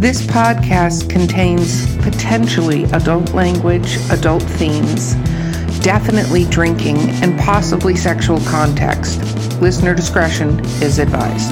This podcast contains potentially adult language, adult themes, definitely drinking, and possibly sexual context. Listener discretion is advised.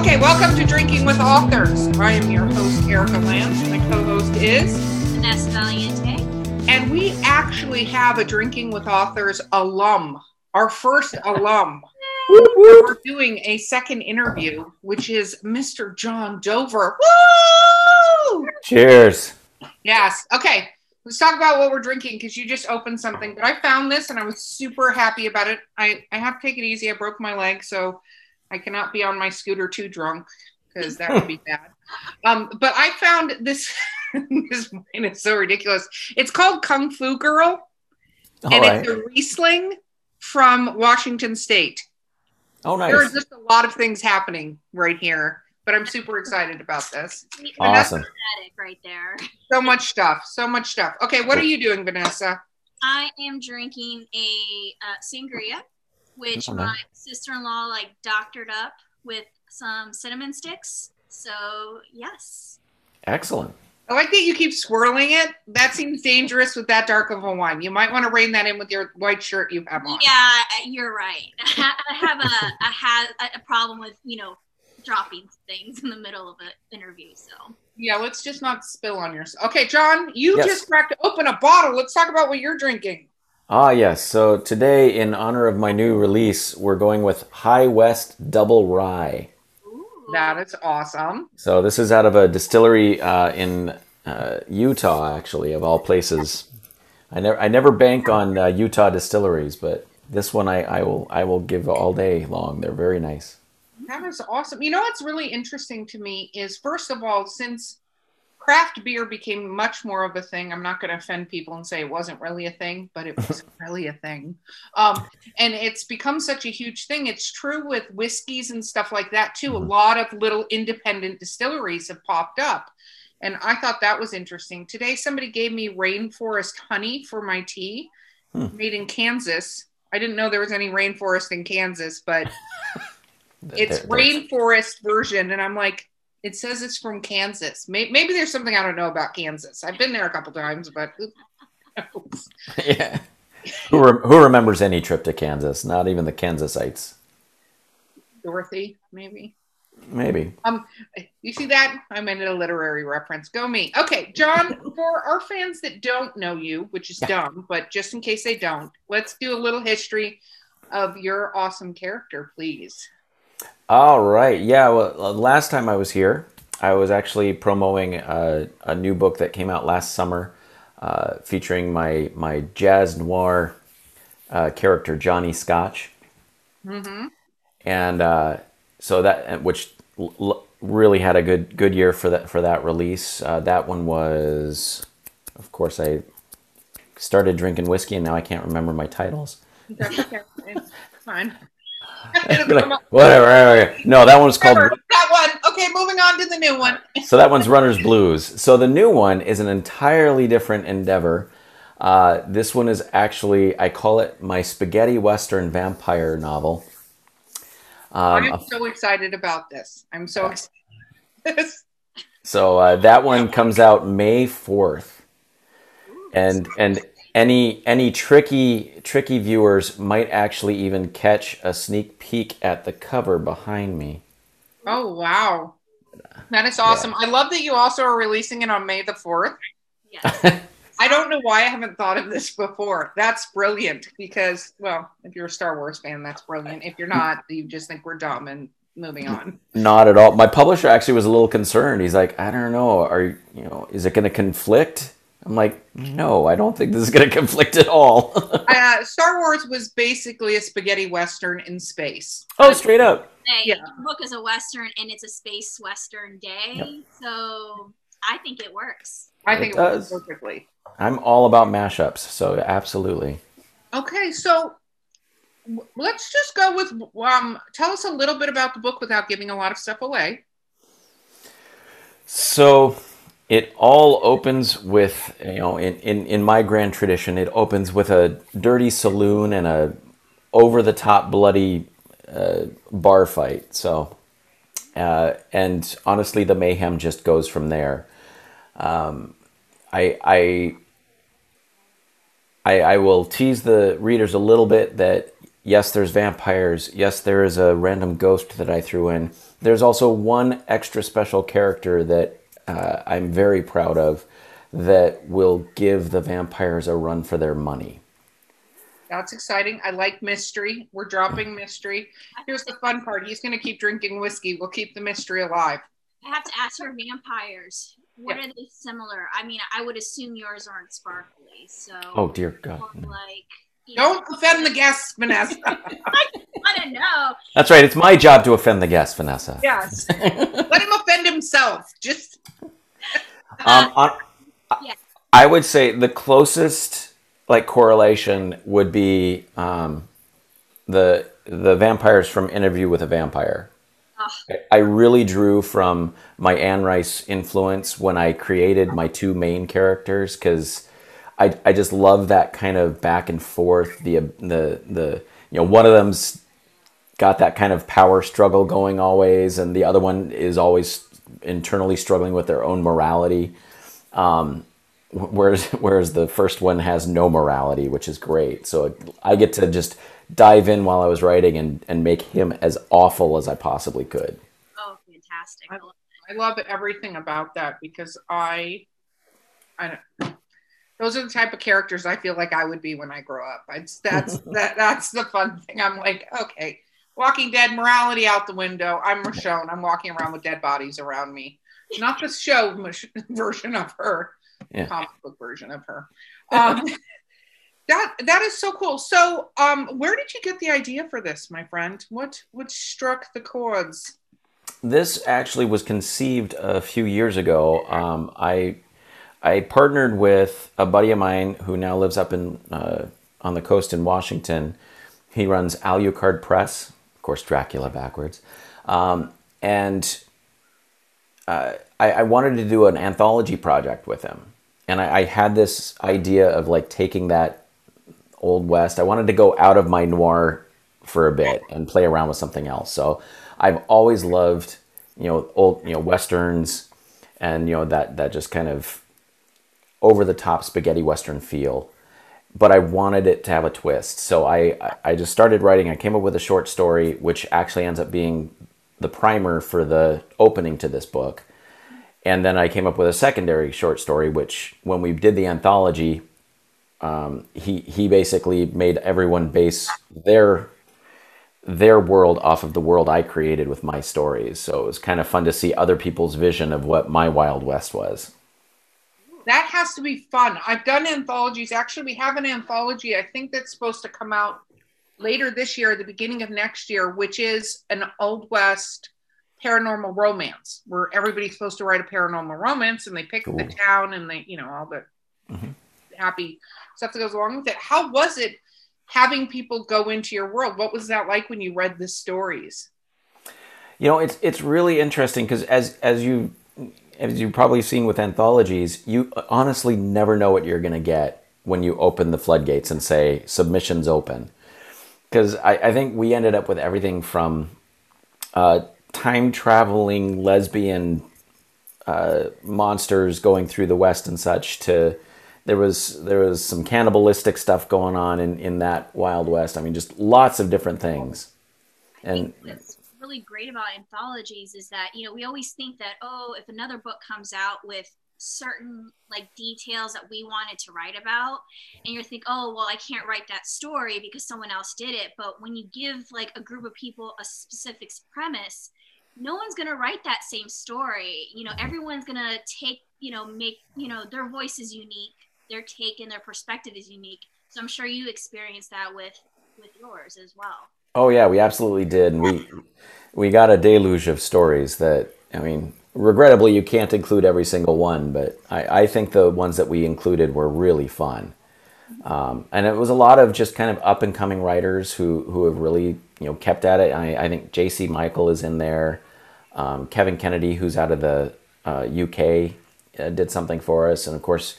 Okay, welcome to Drinking with Authors. I am your host, Erica Lance. My co host is Vanessa Valiente. And we actually have a Drinking with Authors alum, our first alum. We're doing a second interview, which is Mr. John Dover. Woo! Cheers. Yes. Okay. Let's talk about what we're drinking because you just opened something. But I found this and I was super happy about it. I, I have to take it easy. I broke my leg, so I cannot be on my scooter too drunk because that would be bad. Um, but I found this. this wine is so ridiculous. It's called Kung Fu Girl, All and right. it's a Riesling from Washington State. Oh, There are nice. just a lot of things happening right here, but I'm super excited about this. Awesome. Dramatic right there. So much stuff. So much stuff. Okay, what are you doing, Vanessa? I am drinking a uh, sangria, which Oh, my sister-in-law like doctored up with some cinnamon sticks. So yes, Excellent. I like that you keep swirling it. That seems dangerous with that dark of a wine. You might want to rein that in with your white shirt you have on. yeah, you're right. I have a I have a problem with you know dropping things in the middle of an interview. So Yeah, let's just not spill on yourself. Okay, John, you Yes. just cracked open a bottle. Let's talk about what you're drinking. Ah, yes. So today, in honor of my new release, we're going with High West Double Rye. That is awesome. So this is out of a distillery uh, in uh, Utah, actually, of all places. I never, I never bank on uh, Utah distilleries, but this one I, I will, I will give all day long. They're very nice. That is awesome. You know what's really interesting to me is first of all, since craft beer became much more of a thing, I'm not going to offend people and say it wasn't really a thing, but it was really a thing. Um, and it's become such a huge thing. It's true with whiskeys and stuff like that too. A Mhm. lot of little independent distilleries have popped up. And I thought that was interesting. Today, somebody gave me rainforest honey for my tea, Hmm. made in Kansas. I didn't know there was any rainforest in Kansas, but it's rainforest version and i'm like it says it's from kansas maybe, maybe there's something i don't know about kansas i've been there a couple times but yeah. Who, rem- who remembers any trip to Kansas? Not even the Kansasites. dorothy maybe Maybe. um you see that i meant a literary reference go me okay john for our fans that don't know you which is Yeah. dumb but just in case they don't let's do a little history of your awesome character please All right. Yeah. Well, uh, last time I was here, I was actually promoting a, a new book that came out last summer, uh, featuring my my jazz noir uh, character Johnny Scotch, mm-hmm. and uh, so that which l- really had a good good year for that for that release. Uh, that one was, of course, I started drinking whiskey, and now I can't remember my titles. that's okay it's fine Whatever. whatever. No, that one's called. That one okay moving on to the new one So that one's Runner's Blues. So the new one is an entirely different endeavor. Uh, this one is actually, I call it my spaghetti western vampire novel. Um, I'm so excited about this. I'm so excited. so uh, that one comes out May fourth, and and any any tricky tricky viewers might actually even catch a sneak peek at the cover behind me. oh wow, that is awesome. I love that you also are releasing it on May the fourth. yes. I don't know why I haven't thought of this before. That's brilliant because, well, if you're a Star Wars fan, that's brilliant. If you're not, you just think we're dumb and moving on. Not at all. My publisher actually was a little concerned. He's like, I don't know. Are you you know? Is it going to conflict? I'm like, no, I don't think this is going to conflict at all. Uh, Star Wars was basically a spaghetti western in space. oh, straight up. Hey, Yeah. the book is a western and it's a space western day, Yep. so I think it works. I think it works does. perfectly. I'm all about mashups, so absolutely. Okay, so w- let's just go with um. Tell us a little bit about the book without giving a lot of stuff away. So it all opens with you know in, in, in my grand tradition it opens with a dirty saloon and a over the top bloody uh, bar fight. So, uh, and honestly, the mayhem just goes from there. Um, I, I, I, I will tease the readers a little bit that yes, there's vampires. Yes, there is a random ghost that I threw in. There's also one extra special character that uh, I'm very proud of that will give the vampires a run for their money. That's exciting. I like mystery. We're dropping mystery. Here's the fun part. He's going to keep drinking whiskey. We'll keep the mystery alive. I have to ask for vampires. What yeah. are they similar? I mean, I would assume yours aren't sparkly. So. Oh dear God. Like. Don't offend the guests, Vanessa. I want to know. That's right. It's my job to offend the guests, Vanessa. Yes. Let him offend himself. Just. um, on, yeah. I would say the closest like correlation would be um, the the vampires from Interview with a Vampire. Oh. I really drew from my Anne Rice influence when I created my two main characters because I, I just love that kind of back and forth. The the the you know one of them's got that kind of power struggle going always, and the other one is always internally struggling with their own morality. Um, whereas whereas the first one has no morality, which is great. So I get to just dive in while I was writing and and make him as awful as I possibly could. Oh, fantastic! I, I love everything about that because I, I don't. Those are the type of characters I feel like I would be when I grow up. It's, that's that that's the fun thing. I'm like, okay, Walking Dead morality out the window. I'm Michonne. I'm walking around with dead bodies around me. Not the show version of her yeah. comic book version of her. Um, that that is so cool. So, um, where did you get the idea for this, my friend? What what struck the chords? This actually was conceived a few years ago. Um, I I partnered with a buddy of mine who now lives up in uh, on the coast in Washington. He runs Alucard Press, of course, Dracula backwards, um, and uh, I, I wanted to do an anthology project with him and I, I, had this idea of like taking that old west. I wanted to go out of my noir for a bit and play around with something else. So I've always loved you know old you know westerns and you know that that just kind of over the top spaghetti western feel. But I wanted it to have a twist. So I I just started writing. I came up with a short story which actually ends up being the primer for the opening to this book and then I came up with a secondary short story, which when we did the anthology, um, he he basically made everyone base their their world off of the world I created with my stories. So it was kind of fun to see other people's vision of what my Wild West was. That has to be fun. I've done anthologies. Actually, we have an anthology. I think that's supposed to come out later this year, the beginning of next year, which is an Old West paranormal romance where everybody's supposed to write a paranormal romance and they pick cool. the town and they, you know, all the mm-hmm. happy stuff that goes along with it. How was it having people go into your world? What was that like when you read the stories? You know, it's it's really interesting because as as you as you've probably seen with anthologies, you honestly never know what you're going to get when you open the floodgates and say submissions open. Because I, I think we ended up with everything from uh, time traveling lesbian uh, monsters going through the West and such to there was there was some cannibalistic stuff going on in, in that Wild West. I mean, just lots of different things. And really great about anthologies is that you know we always think that oh, if another book comes out with certain like details that we wanted to write about and you're think oh well i can't write that story because someone else did it but when you give like a group of people a specific premise no one's going to write that same story. You know, everyone's going to take, you know, make, you know, their voice is unique, their take and their perspective is unique. So I'm sure you experienced that with with yours as well. Oh yeah, we absolutely did. And we we got a deluge of stories that I mean, regrettably you can't include every single one, but I, I think the ones that we included were really fun. Um, and it was a lot of just kind of up and coming writers who who have really you know kept at it. I, I think J.C. Michael is in there. Um, Kevin Kennedy, who's out of the uh, UK, uh, did something for us, and of course,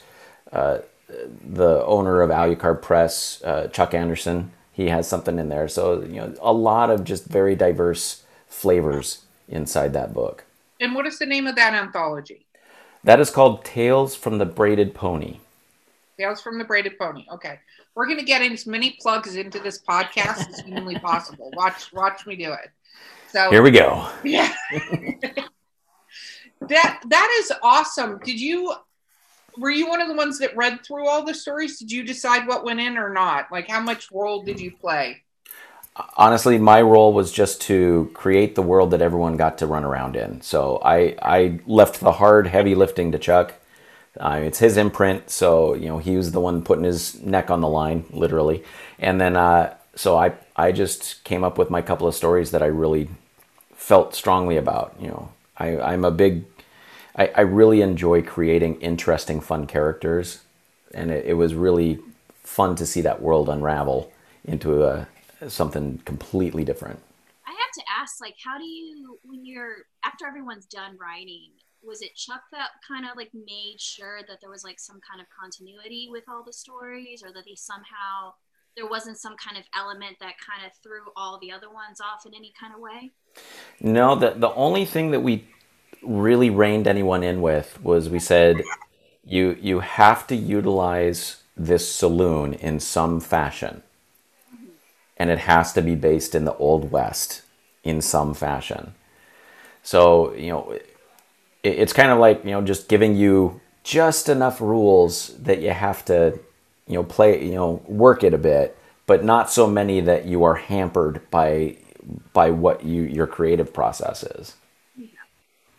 uh, the owner of Alucard Press, uh, Chuck Anderson, he has something in there. So you know, a lot of just very diverse flavors inside that book. And what is the name of that anthology? That is called Tales from the Braided Pony. Tales from the Braided Pony. Okay. We're going to get as many plugs into this podcast as humanly possible. Watch watch me do it. So Here we go. Yeah. that that is awesome. Did you were you one of the ones that read through all the stories? Did you decide what went in or not? Like how much role did you play? honestly my role was just to create the world that everyone got to run around in so i i left the hard heavy lifting to chuck uh, it's his imprint so you know he was the one putting his neck on the line literally and then uh, so i i just came up with my couple of stories that i really felt strongly about you know i i'm a big i, I really enjoy creating interesting fun characters and it, it was really fun to see that world unravel into a something completely different. I have to ask, like, how do you, when you're, after everyone's done writing, was it Chuck that kind of like made sure that there was like some kind of continuity with all the stories or that he somehow, there wasn't some kind of element that kind of threw all the other ones off in any kind of way? No, the, the only thing that we really reined anyone in with was we said, you, you have to utilize this saloon in some fashion. And it has to be based in the old west in some fashion. So you know it, it's kind of like you know just giving you just enough rules that you have to you know play you know work it a bit but not so many that you are hampered by by what you your creative process is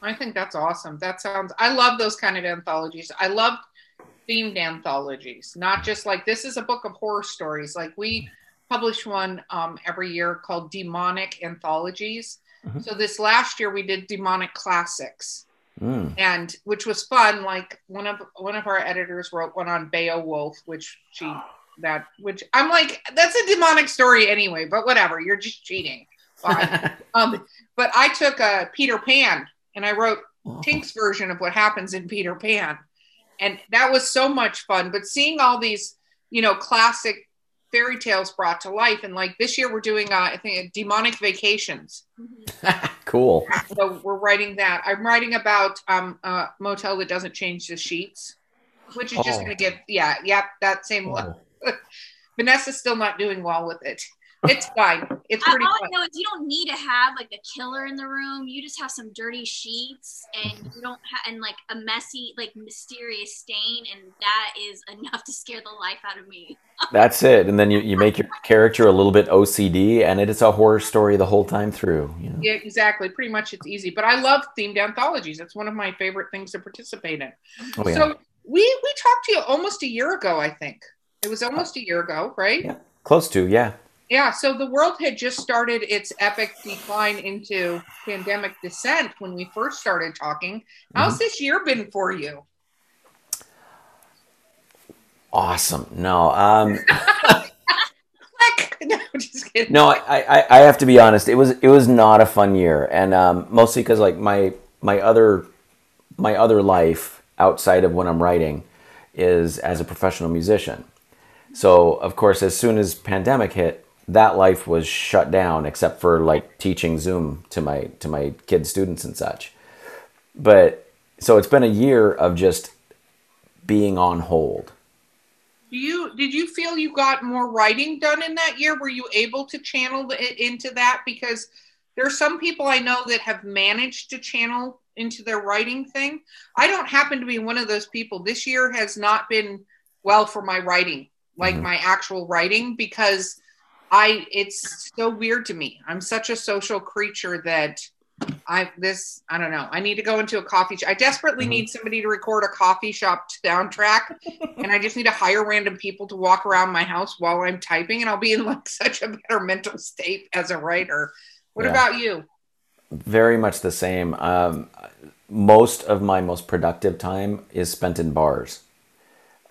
I think that's awesome. That sounds I love those kind of anthologies. I love themed anthologies, not just like this is a book of horror stories. Like we publish one um, every year called Demonic Anthologies. Mm-hmm. So this last year we did Demonic Classics, mm. and which was fun. Like one of one of our editors wrote one on Beowulf, which she that which I'm like that's a demonic story anyway. But whatever, you're just cheating. um, but I took a Peter Pan and I wrote oh. Tink's version of what happens in Peter Pan, and that was so much fun. But seeing all these, you know, classic fairy tales brought to life. And like this year, we're doing, uh, I think, demonic vacations. cool. So we're writing that. I'm writing about um, a motel that doesn't change the sheets, which is oh. just going to get, yeah, yeah, that same. Oh. Vanessa's still not doing well with it. It's fine. It's pretty. All fun. I know is you don't need to have like a killer in the room. You just have some dirty sheets, and mm-hmm. you don't have and like a messy, like mysterious stain, and that is enough to scare the life out of me. That's it, and then you, you make your character a little bit OCD, and it is a horror story the whole time through. You know? Yeah, exactly. Pretty much, it's easy. But I love themed anthologies. It's one of my favorite things to participate in. Oh, yeah. So we we talked to you almost a year ago. I think it was almost a year ago, right? Yeah, close to yeah. Yeah, so the world had just started its epic decline into pandemic descent when we first started talking. How's mm-hmm. this year been for you? Awesome. No, um, no, just kidding. No, I, I, I have to be honest. It was it was not a fun year, and um, mostly because like my my other my other life outside of when I'm writing is as a professional musician. So of course, as soon as pandemic hit, that life was shut down except for like teaching Zoom to my to my kids students and such. But so it's been a year of just being on hold. Do you did you feel you got more writing done in that year? Were you able to channel it into that because there are some people I know that have managed to channel into their writing thing. I don't happen to be one of those people. This year has not been well for my writing, like mm-hmm. my actual writing because I it's so weird to me. I'm such a social creature that I this I don't know. I need to go into a coffee shop. I desperately mm-hmm. need somebody to record a coffee shop soundtrack, and I just need to hire random people to walk around my house while I'm typing, and I'll be in like such a better mental state as a writer. What yeah. about you? Very much the same. Um, most of my most productive time is spent in bars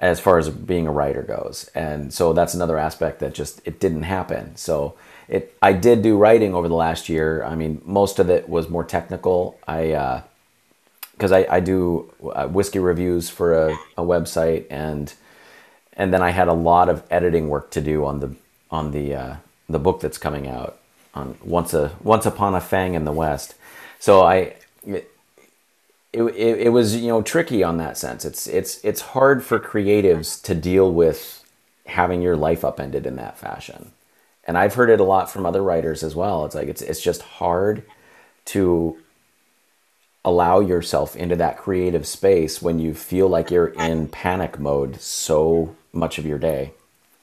as far as being a writer goes. And so that's another aspect that just it didn't happen. So it I did do writing over the last year. I mean, most of it was more technical. I because uh, I, I do uh, whiskey reviews for a, a website and and then I had a lot of editing work to do on the on the uh, the book that's coming out on once a once upon a fang in the west. So I. It, it, it, was you know tricky on that sense. It's it's it's hard for creatives to deal with having your life upended in that fashion, and I've heard it a lot from other writers as well. It's like it's it's just hard to allow yourself into that creative space when you feel like you're in panic mode so much of your day.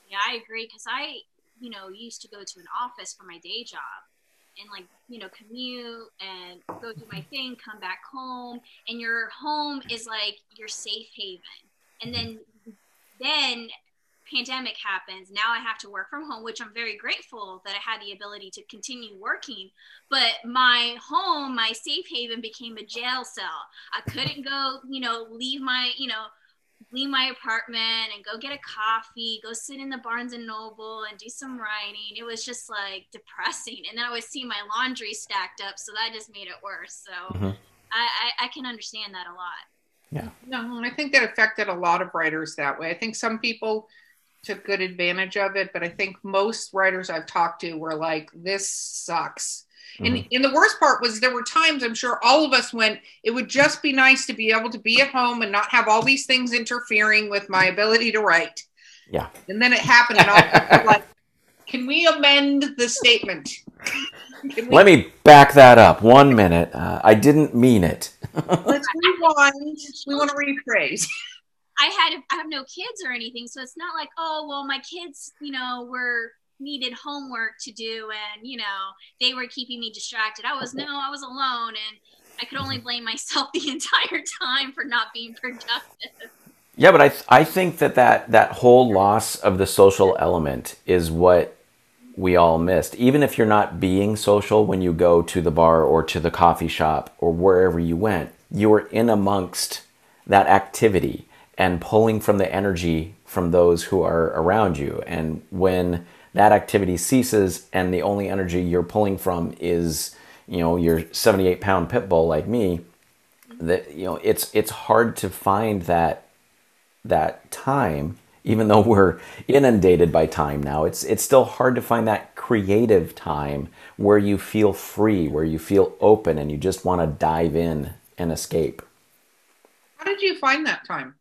Yeah, I agree because I, you know, used to go to an office for my day job and like, you know, commute and go do my thing, come back home, and your home is like your safe haven. And then then pandemic happens. Now i have to work from home which i'm very grateful that i had the ability to continue working. But my home my safe haven became a jail cell. I couldn't go you know leave my you know leave my apartment and go get a coffee go sit in the barnes and noble and do some writing. It was just like depressing. And then i would see my laundry stacked up so that just made it worse. So mm-hmm. I, I, I can understand that a lot. Yeah. No i think that affected a lot of writers that way. I think some people took good advantage of it, but I think most writers I've talked to were like, this sucks. Mm-hmm. And, and the worst part was there were times I'm sure all of us went, it would just be nice to be able to be at home and not have all these things interfering with my ability to write. Yeah. And then it happened, and all like, can we amend the statement? We- Let me back that up one minute. Uh, I didn't mean it. Let's rewind. We want to rephrase. I had I have no kids or anything, so it's not like oh well my kids you know were needed homework to do and you know they were keeping me distracted. I was no I was alone and I could only blame myself the entire time for not being productive. Yeah, but I th- I think that, that that whole loss of the social element is what we all missed. Even if you're not being social when you go to the bar or to the coffee shop or wherever you went, you were in amongst that activity and pulling from the energy from those who are around you. And when that activity ceases and the only energy you're pulling from is, you know, your 78 pound pit bull like me, that, you know, it's, it's hard to find that, that time, even though we're inundated by time now, it's, it's still hard to find that creative time where you feel free, where you feel open and you just want to dive in and escape. How did you find that time?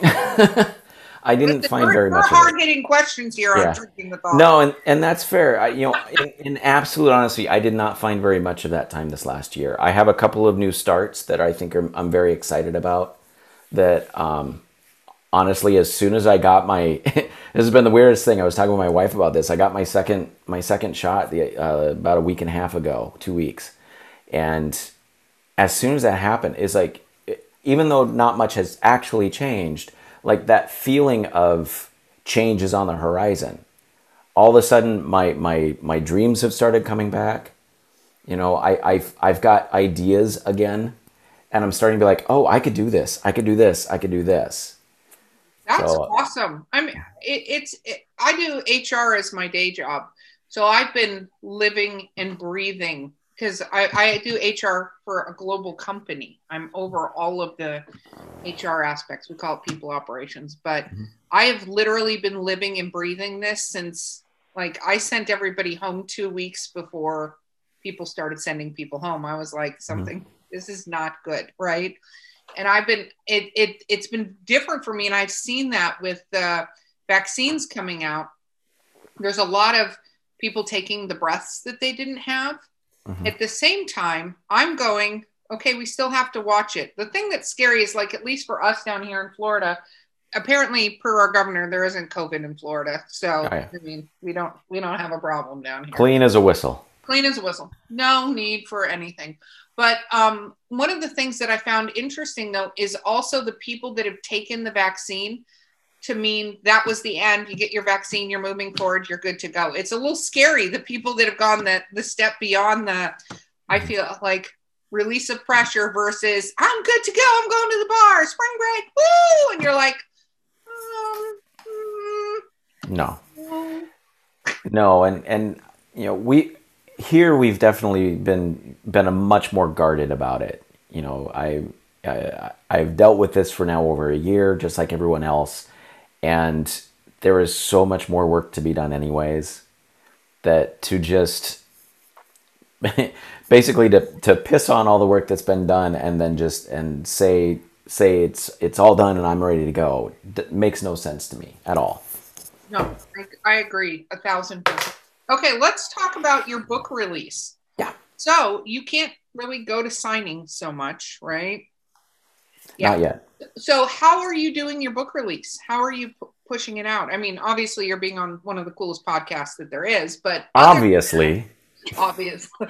I didn't find we're, very we're much. We're hard hitting questions here yeah. on drinking with No, and, and that's fair. I, you know, in, in, absolute honesty, I did not find very much of that time this last year. I have a couple of new starts that I think are, I'm very excited about. That um, honestly, as soon as I got my, this has been the weirdest thing. I was talking with my wife about this. I got my second my second shot the, uh, about a week and a half ago, two weeks, and as soon as that happened, it's like even though not much has actually changed, like that feeling of change is on the horizon. All of a sudden, my my my dreams have started coming back. You know, I, I've I've got ideas again, and I'm starting to be like, oh, I could do this. I could do this. I could do this. That's so, uh, awesome. I mean, it, it's it, I do HR as my day job, so I've been living and breathing because I, I do HR for a global company. I'm over all of the HR aspects. We call it people operations, but mm-hmm. I have literally been living and breathing this since like I sent everybody home two weeks before people started sending people home. I was like, mm-hmm. something, mm-hmm. this is not good, right? And I've been it it it's been different for me, and I've seen that with the vaccines coming out. There's a lot of people taking the breaths that they didn't have Mm-hmm. At the same time, I'm going, okay, we still have to watch it. The thing that's scary is like, at least for us down here in Florida, apparently per our governor, there isn't COVID in Florida. So, oh. I mean, we don't, we don't have a problem down here. Clean as a whistle. Clean as a whistle. No need for anything. But um, one of the things that I found interesting though is also the people that have taken the vaccine to mean that was the end. You get your vaccine, you're moving forward, you're good to go. It's a little scary. The people that have gone the, the step beyond that, I mm-hmm. feel like release of pressure versus I'm good to go. I'm going to the bar, spring break, woo! And you're like, um, mm, no, no, and and you know we here we've definitely been been a much more guarded about it. You know, I, I I've dealt with this for now over a year, just like everyone else and there is so much more work to be done anyways that to just basically to, to piss on all the work that's been done and then just and say say it's it's all done and I'm ready to go d- makes no sense to me at all. No, I, I agree a thousand percent. Okay, let's talk about your book release. Yeah. So you can't really go to signings so much, right? Not yet. So how are you doing your book release? How are you pu- pushing it out? I mean, obviously you're being on one of the coolest podcasts that there is, but other- Obviously. obviously.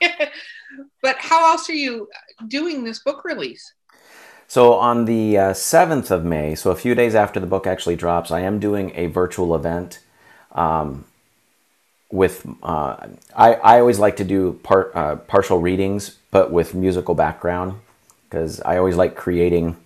but how else are you doing this book release? So on the uh, 7th of May, so a few days after the book actually drops, I am doing a virtual event. Um, with uh, I, I always like to do part uh, partial readings, but with musical background because I always like creating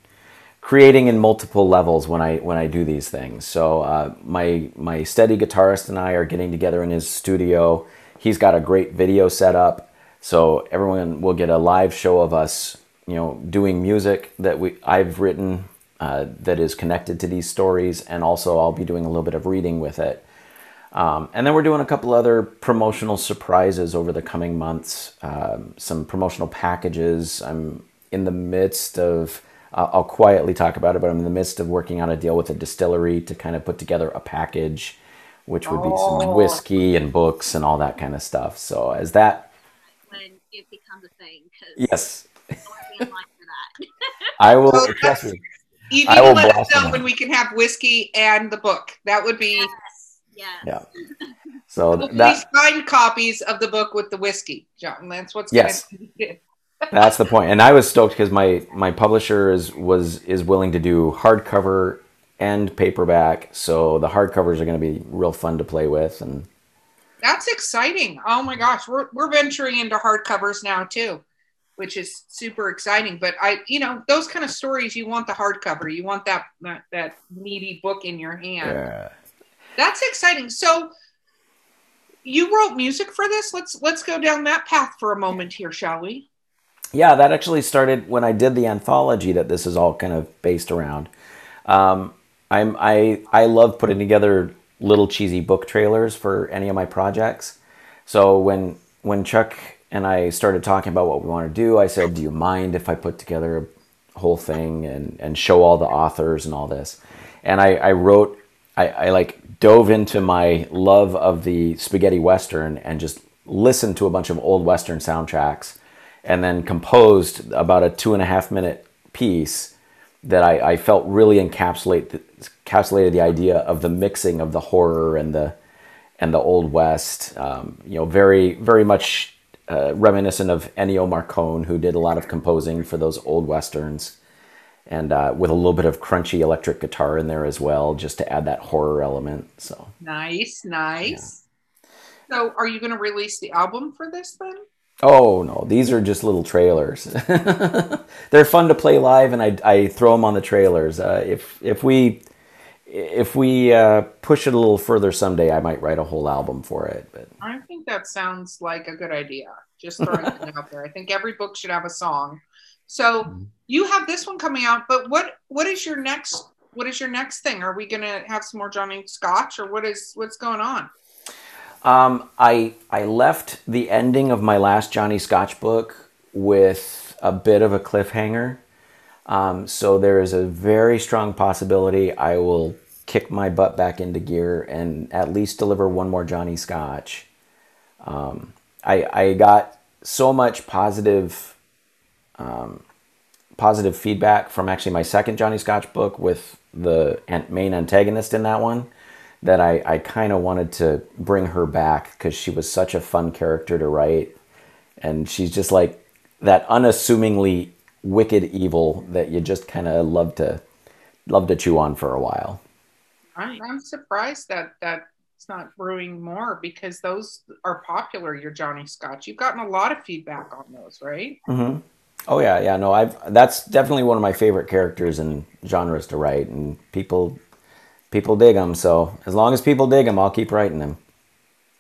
creating in multiple levels when I when I do these things. So uh, my my steady guitarist and I are getting together in his studio. He's got a great video set up, so everyone will get a live show of us, you know, doing music that we I've written uh, that is connected to these stories, and also I'll be doing a little bit of reading with it. Um, and then we're doing a couple other promotional surprises over the coming months, um, some promotional packages. I'm in the midst of, uh, I'll quietly talk about it, but I'm in the midst of working out a deal with a distillery to kind of put together a package, which would be some Oh. whiskey and books and all that kind of stuff. So as that, when it becomes a thing because yes, I want to be in line for that. I will, Oh, trust me. You need I to will let us know when we can have whiskey and the book. That would be yes, yes. Yeah. So hopefully that, signed copies of the book with the whiskey, John. That's what's Yes. gonna That's the point. And I was stoked because my my publisher is was is willing to do hardcover and paperback. So the hardcovers are going to be real fun to play with. And That's exciting. Oh my gosh, we're we're venturing into hardcovers now too, which is super exciting. But I, you know, those kind of stories, you want the hardcover. You want that that, that meaty book in your hand. uh, That's exciting. So you wrote music for this. Let's let's go down that path for a moment here, shall we? Yeah, that actually started when I did the anthology that this is all kind of based around. Um, I'm I I love putting together little cheesy book trailers for any of my projects. So when when Chuck and I started talking about what we want to do, I said, "Do you mind if I put together a whole thing and and show all the authors and all this?" And I, I wrote, I, I like dove into my love of the spaghetti western and just listened to a bunch of old western soundtracks, and then composed about a two and a half minute piece that I, I felt really encapsulate encapsulated the idea of the mixing of the horror and the and the old west. Um, you know, very very much uh, reminiscent of Ennio Morricone, who did a lot of composing for those old westerns, and uh, with a little bit of crunchy electric guitar in there as well, just to add that horror element. So Nice, nice. So, are you going to release the album for this then? Oh no, these are just little trailers. They're fun to play live, and I, I throw them on the trailers. Uh, if if we if we uh, push it a little further someday, I might write a whole album for it. But I think that sounds like a good idea. Just throwing it out there. I think every book should have a song. So Mhm. you have this one coming out, but what what is your next what is your next thing? Are we gonna have some more Johnny Scotch or what is what's going on? Um, I I left the ending of my last Johnny Scotch book with a bit of a cliffhanger. Um, so there is a very strong possibility I will kick my butt back into gear and at least deliver one more Johnny Scotch. Um, I, I got so much positive, um, positive feedback from actually my second Johnny Scotch book with the main antagonist in that one that I, I kind of wanted to bring her back because she was such a fun character to write. And she's just like that unassumingly wicked evil that you just kind of love to love to chew on for a while. I'm, I'm surprised that that it's not brewing more because those are popular. Your Johnny Scotch. You've gotten a lot of feedback on those, right? Mm-hmm. Oh yeah, yeah. No, I've that's definitely one of my favorite characters and genres to write, and people people dig them. So as long as people dig them, I'll keep writing them.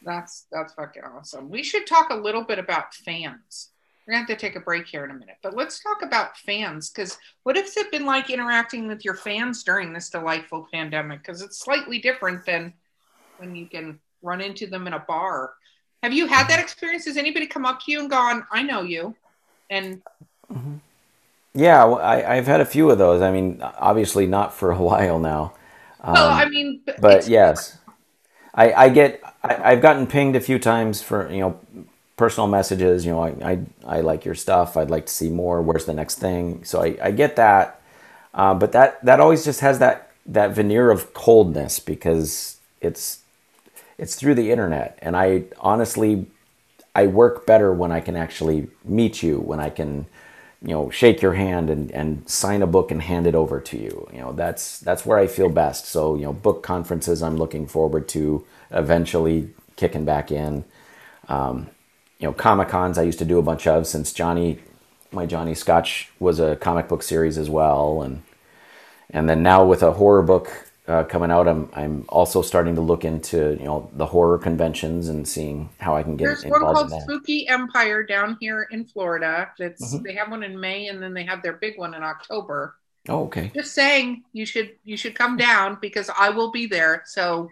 That's that's fucking awesome. We should talk a little bit about fans. We're gonna have to take a break here in a minute, but let's talk about fans. Because what has it been like interacting with your fans during this delightful pandemic? Because it's slightly different than when you can run into them in a bar. Have you had that mm-hmm. experience? Has anybody come up to you and gone, "I know you," and mm-hmm. Yeah, well, I, I've had a few of those. I mean, obviously not for a while now. Well, Um, I mean, but, but yes, I, I get I, I've gotten pinged a few times for you know personal messages. You know, I, I I like your stuff. I'd like to see more. Where's the next thing? So I, I get that, uh, but that that always just has that that veneer of coldness because it's it's through the internet, and I honestly I work better when I can actually meet you, when I can, you know, shake your hand and, and sign a book and hand it over to you. You know, that's that's where I feel best. So, you know, book conferences I'm looking forward to eventually kicking back in. Um, you know, Comic Cons I used to do a bunch of since Johnny, my Johnny Scotch was a comic book series as well, and and then now with a horror book uh, coming out, I'm I'm also starting to look into you know the horror conventions and seeing how I can get there's one involved called in. Spooky Empire down here in Florida. That's Mhm. they have one in May, and then they have their big one in October. Oh, okay. Just saying, you should you should come down because I will be there. So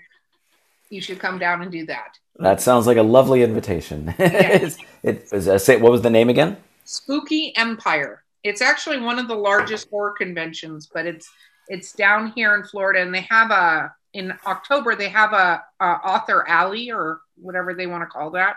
you should come down and do that. That sounds like a lovely invitation. It's- it, is, uh, say, what was the name again? Spooky Empire. It's actually one of the largest horror conventions, but it's it's down here in Florida, and they have a in October they have a, a author alley or whatever they want to call that.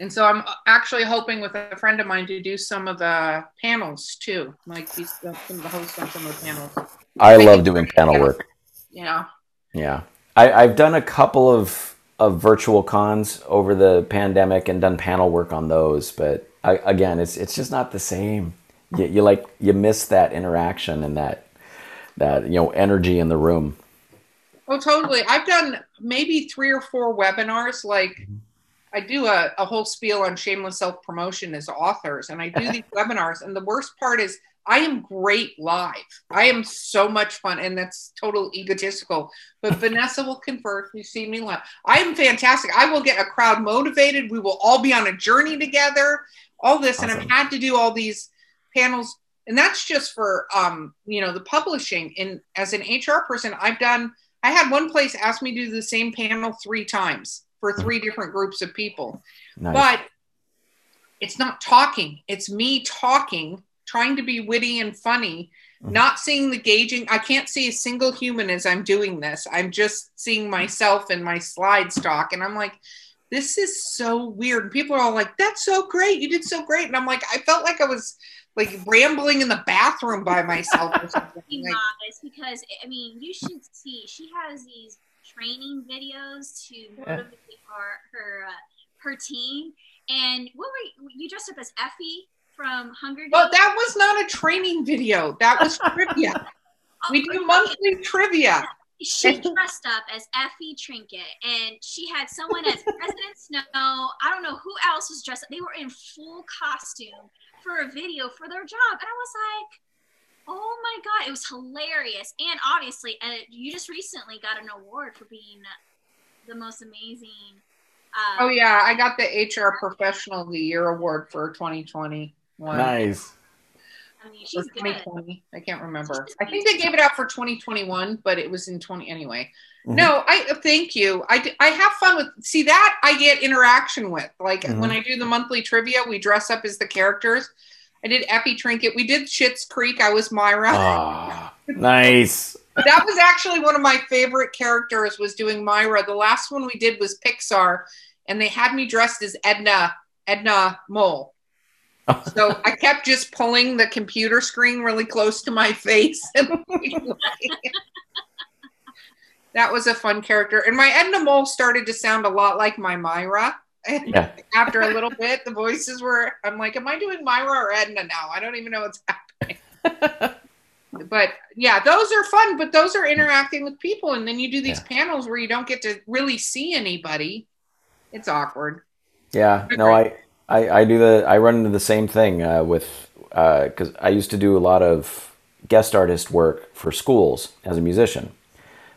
And so I'm actually hoping with a friend of mine to do some of the panels too, like be some of the hosts on some of the panels. I love doing panel work. Yeah. Yeah, I, I've done a couple of of virtual cons over the pandemic and done panel work on those, but I, again, it's it's just not the same. You, you like you miss that interaction and that that you know energy in the room. Oh, totally. I've done maybe three or four webinars. Like, I do a, a whole spiel on shameless self promotion as authors, and I do these webinars. And the worst part is, I am great live. I am so much fun, and that's total egotistical. But Vanessa will confirm. You see me live. I am fantastic. I will get a crowd motivated. We will all be on a journey together. All this, and I've had to do all these panels, and that's just for um, you know, the publishing. And as an HR person, I've done. I had one place ask me to do the same panel three times for three different groups of people. Nice. But it's not talking, it's me talking, trying to be witty and funny, Mhm. not seeing the gauging. I can't see a single human as I'm doing this. I'm just seeing myself and my slide stock And I'm like, this is so weird. And people are all like, that's so great. You did so great. And I'm like, I felt like I was like rambling in the bathroom by myself or something. be Like, modest because I mean you should see she has these training videos to motivate her her uh, her team. And what were you, you dressed up as Effie from Hunger Games? Well, that was not a training video. That was trivia. Oh, We do okay. monthly trivia. She dressed up as Effie Trinket, and she had someone as President Snow. I don't know who else was dressed up. They were in full costume for a video for their job, and I was like, "Oh my god!" It was hilarious, and obviously, uh, you just recently got an award for being the most amazing. Uh, Oh yeah, I got the HR Professional of the Year award for 2021. nice. I mean, Or she's good. 2020. I can't remember. I think they gave it out for 2021, but it was in 20 anyway. Mhm. No, I uh, thank you. I, I have fun with see that I get interaction with. Like Mhm. when I do the monthly trivia, we dress up as the characters. I did Effie Trinket. We did Schitt's Creek. I was Moira. Ah, nice. that was actually one of my favorite characters was doing Moira. The last one we did was Pixar, and they had me dressed as Edna Edna Mode. So I kept just pulling the computer screen really close to my face. that was a fun character. And my Edna Mode started to sound a lot like my Moira. Yeah. after a little bit, the voices were, I'm like, am I doing Moira or Edna now? I don't even know what's happening. but yeah, those are fun, but those are interacting with people. And then you do these Yeah. panels where you don't get to really see anybody. It's awkward. Yeah, no, I, I, I do the, I run into the same thing uh, with, because I used to do a lot of guest artist work for schools as a musician.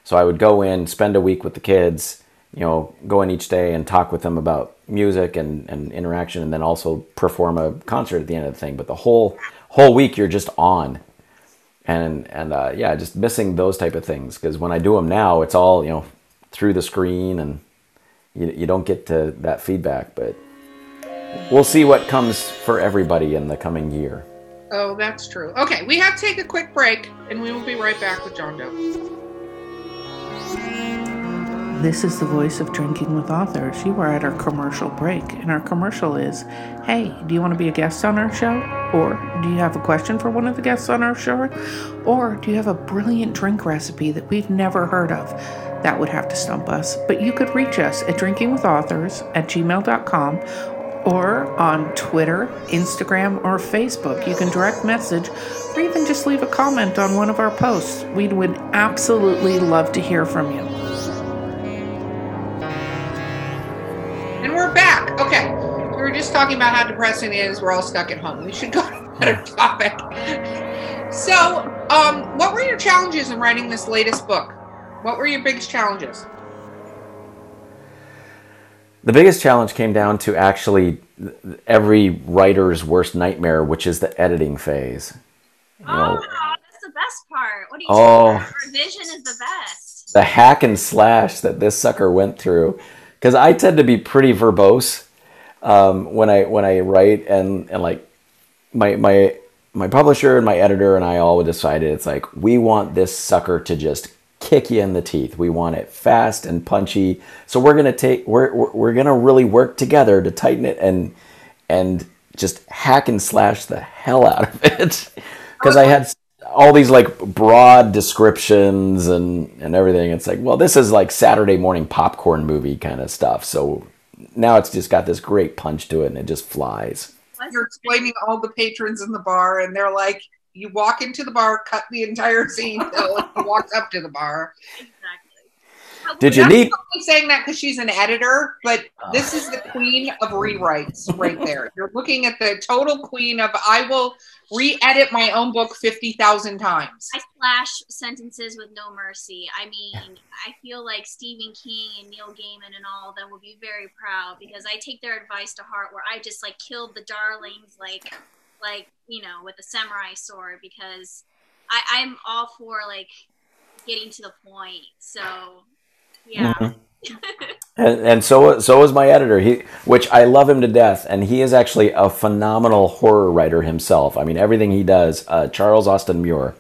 So I would go in, spend a week with the kids, you know, go in each day and talk with them about music and, and interaction, and then also perform a concert at the end of the thing. But the whole whole week you're just on, and and uh, yeah, just missing those type of things because when I do them now, it's all you know through the screen, and you you don't get to that feedback. But we'll see what comes for everybody in the coming year. Oh, that's true. Okay, we have to take a quick break, and we will be right back with John Doe. This is the voice of Drinking with Authors. You are at our commercial break, and our commercial is Hey, do you want to be a guest on our show? Or do you have a question for one of the guests on our show? Or do you have a brilliant drink recipe that we've never heard of? That would have to stump us. But you could reach us at drinkingwithauthors at gmail.com or on Twitter, Instagram, or Facebook. You can direct message or even just leave a comment on one of our posts. We would absolutely love to hear from you. Just talking about how depressing it is. We're all stuck at home. We should go to a better topic. So, um, what were your challenges in writing this latest book? What were your biggest challenges? The biggest challenge came down to actually every writer's worst nightmare, which is the editing phase. You know, oh, that's the best part. What do you oh, Revision is the best. The hack and slash that this sucker went through, because I tend to be pretty verbose um, when I when I write, and and like my my my publisher and my editor and I all decided it's like we want this sucker to just kick you in the teeth. We want it fast and punchy. So we're gonna take we're we're gonna really work together to tighten it and and just hack and slash the hell out of it. Because I had all these like broad descriptions and and everything. It's like, well, this is like Saturday morning popcorn movie kind of stuff. So now it's just got this great punch to it and it just flies. You're explaining all the patrons in the bar and they're like, you walk into the bar, cut the entire scene till you walk up to the bar. Exactly. Did you need? saying that because she's an editor, but ah. this is the queen of rewrites right there. You're looking at the total queen of I will re-edit my own book fifty thousand times. I slash sentences with no mercy. I mean, I feel like Stephen King and Neil Gaiman and all of them would be very proud because I take their advice to heart. Where I just like killed the darlings, like like you know with a samurai sword because I, I'm all for like getting to the point. So yeah. Mm-hmm. And, and so so is my editor. He, which I love him to death, and he is actually a phenomenal horror writer himself. I mean, everything he does. Uh, Charles Austin Muir,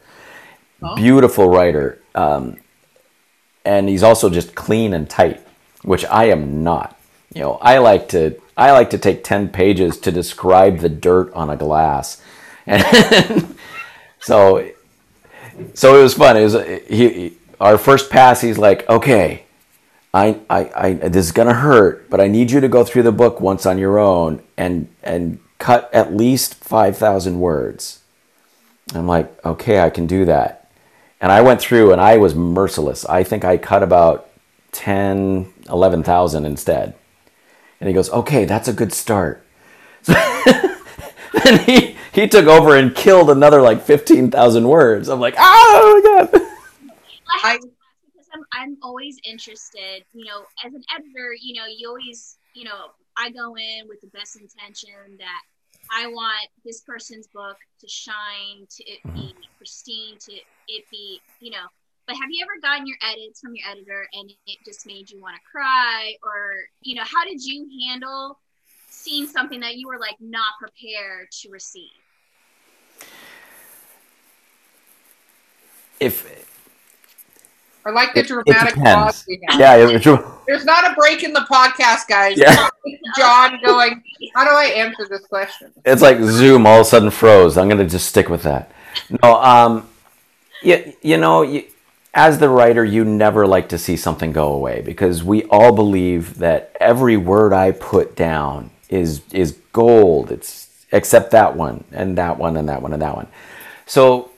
oh. beautiful writer, um, and he's also just clean and tight, which I am not. You know, I like to I like to take 10 pages to describe the dirt on a glass. And so so it was fun. It was he our first pass he's like, "Okay, I, I, I this is to hurt, but I need you to go through the book once on your own and and cut at least 5,000 words." I'm like, "Okay, I can do that." And I went through and I was merciless. I think I cut about 10 11,000 instead. And he goes, okay, that's a good start. and he, he took over and killed another like 15,000 words. I'm like, oh my God. I, I'm, I'm always interested, you know, as an editor, you know, you always, you know, I go in with the best intention that I want this person's book to shine, to it be mm-hmm. pristine, to it be, you know, but have you ever gotten your edits from your editor and it just made you want to cry? Or, you know, how did you handle seeing something that you were like not prepared to receive? If I like the dramatic pause we have. Yeah, there's not a break in the podcast, guys. Yeah. John going, how do I answer this question? It's like Zoom all of a sudden froze. I'm gonna just stick with that. No, um, you, you know, you, as the writer, you never like to see something go away because we all believe that every word I put down is is gold. It's except that one and that one and that one and that one. So it,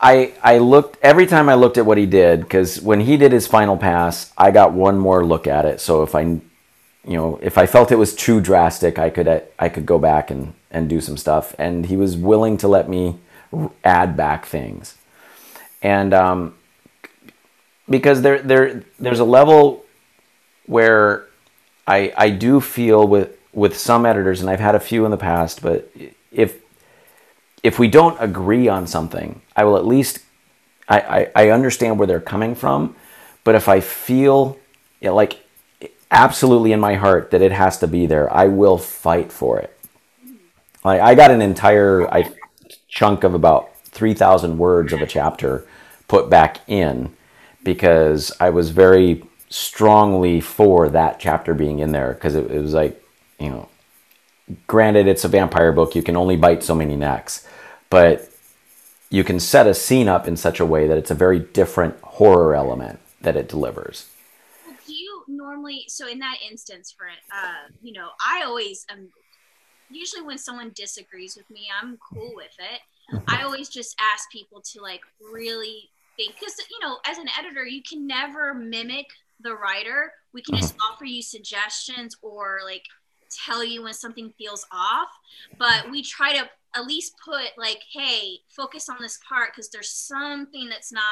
I I looked every time I looked at what he did because when he did his final pass, I got one more look at it. So if I you know if I felt it was too drastic, I could I could go back and and do some stuff. And he was willing to let me add back things and um, because there there there's a level where I I do feel with with some editors, and I've had a few in the past, but if if we don't agree on something, I will at least I, I, I understand where they're coming from, but if I feel you know, like absolutely in my heart that it has to be there, I will fight for it. Like I got an entire I, chunk of about three thousand words of a chapter put back in because I was very strongly for that chapter being in there because it, it was like you know granted it's a vampire book you can only bite so many necks but you can set a scene up in such a way that it's a very different horror element that it delivers. Do you normally so in that instance for it uh you know i always am usually when someone disagrees with me i'm cool with it. Mm-hmm. I always just ask people to like really think because you know as an editor you can never mimic the writer. We can just mm-hmm. offer you suggestions or like tell you when something feels off but we try to at least put like hey focus on this part because there's something that's not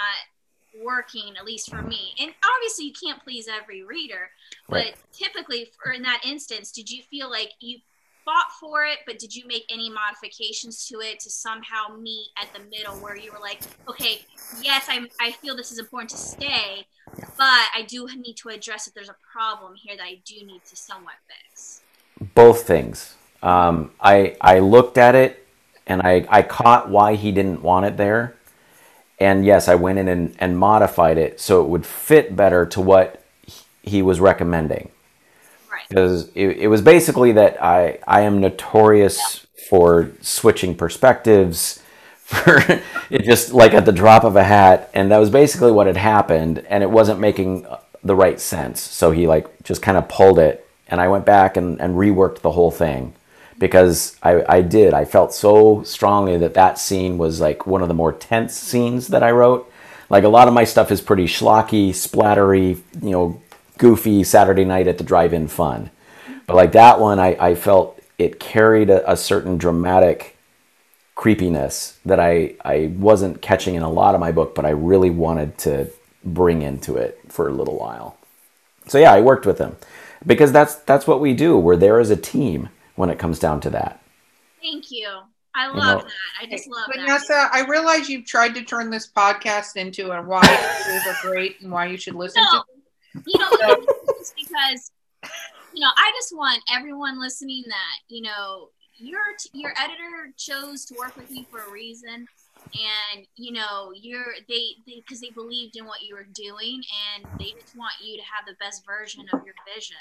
working at least for me and obviously you can't please every reader but Right. typically for in that instance did you feel like you fought for it but did you make any modifications to it to somehow meet at the middle where you were like okay yes i i feel this is important to stay but i do need to address that there's a problem here that i do need to somewhat fix both things. Um, I I looked at it and I, I caught why he didn't want it there. And yes, I went in and, and modified it so it would fit better to what he was recommending. right Because it, it was basically that I, I am notorious for switching perspectives, for it just like at the drop of a hat. And that was basically what had happened. And it wasn't making the right sense. So he like just kind of pulled it. And I went back and, and reworked the whole thing because I, I did. I felt so strongly that that scene was like one of the more tense scenes that I wrote. Like a lot of my stuff is pretty schlocky, splattery, you know, goofy Saturday night at the drive-in fun. But like that one, I, I felt it carried a, a certain dramatic creepiness that I, I wasn't catching in a lot of my book, but I really wanted to bring into it for a little while. So yeah, I worked with him because that's that's what we do. We're there as a team when it comes down to that. thank you i love know- that i just love that Vanessa, I realize you've tried to turn this podcast into a why editors are great and why you should listen No. to. you know it's because you know i just want everyone listening that you know your your editor chose to work with you for a reason and you know you're they because they, believed in what you were doing and they just want you to have the best version of your vision.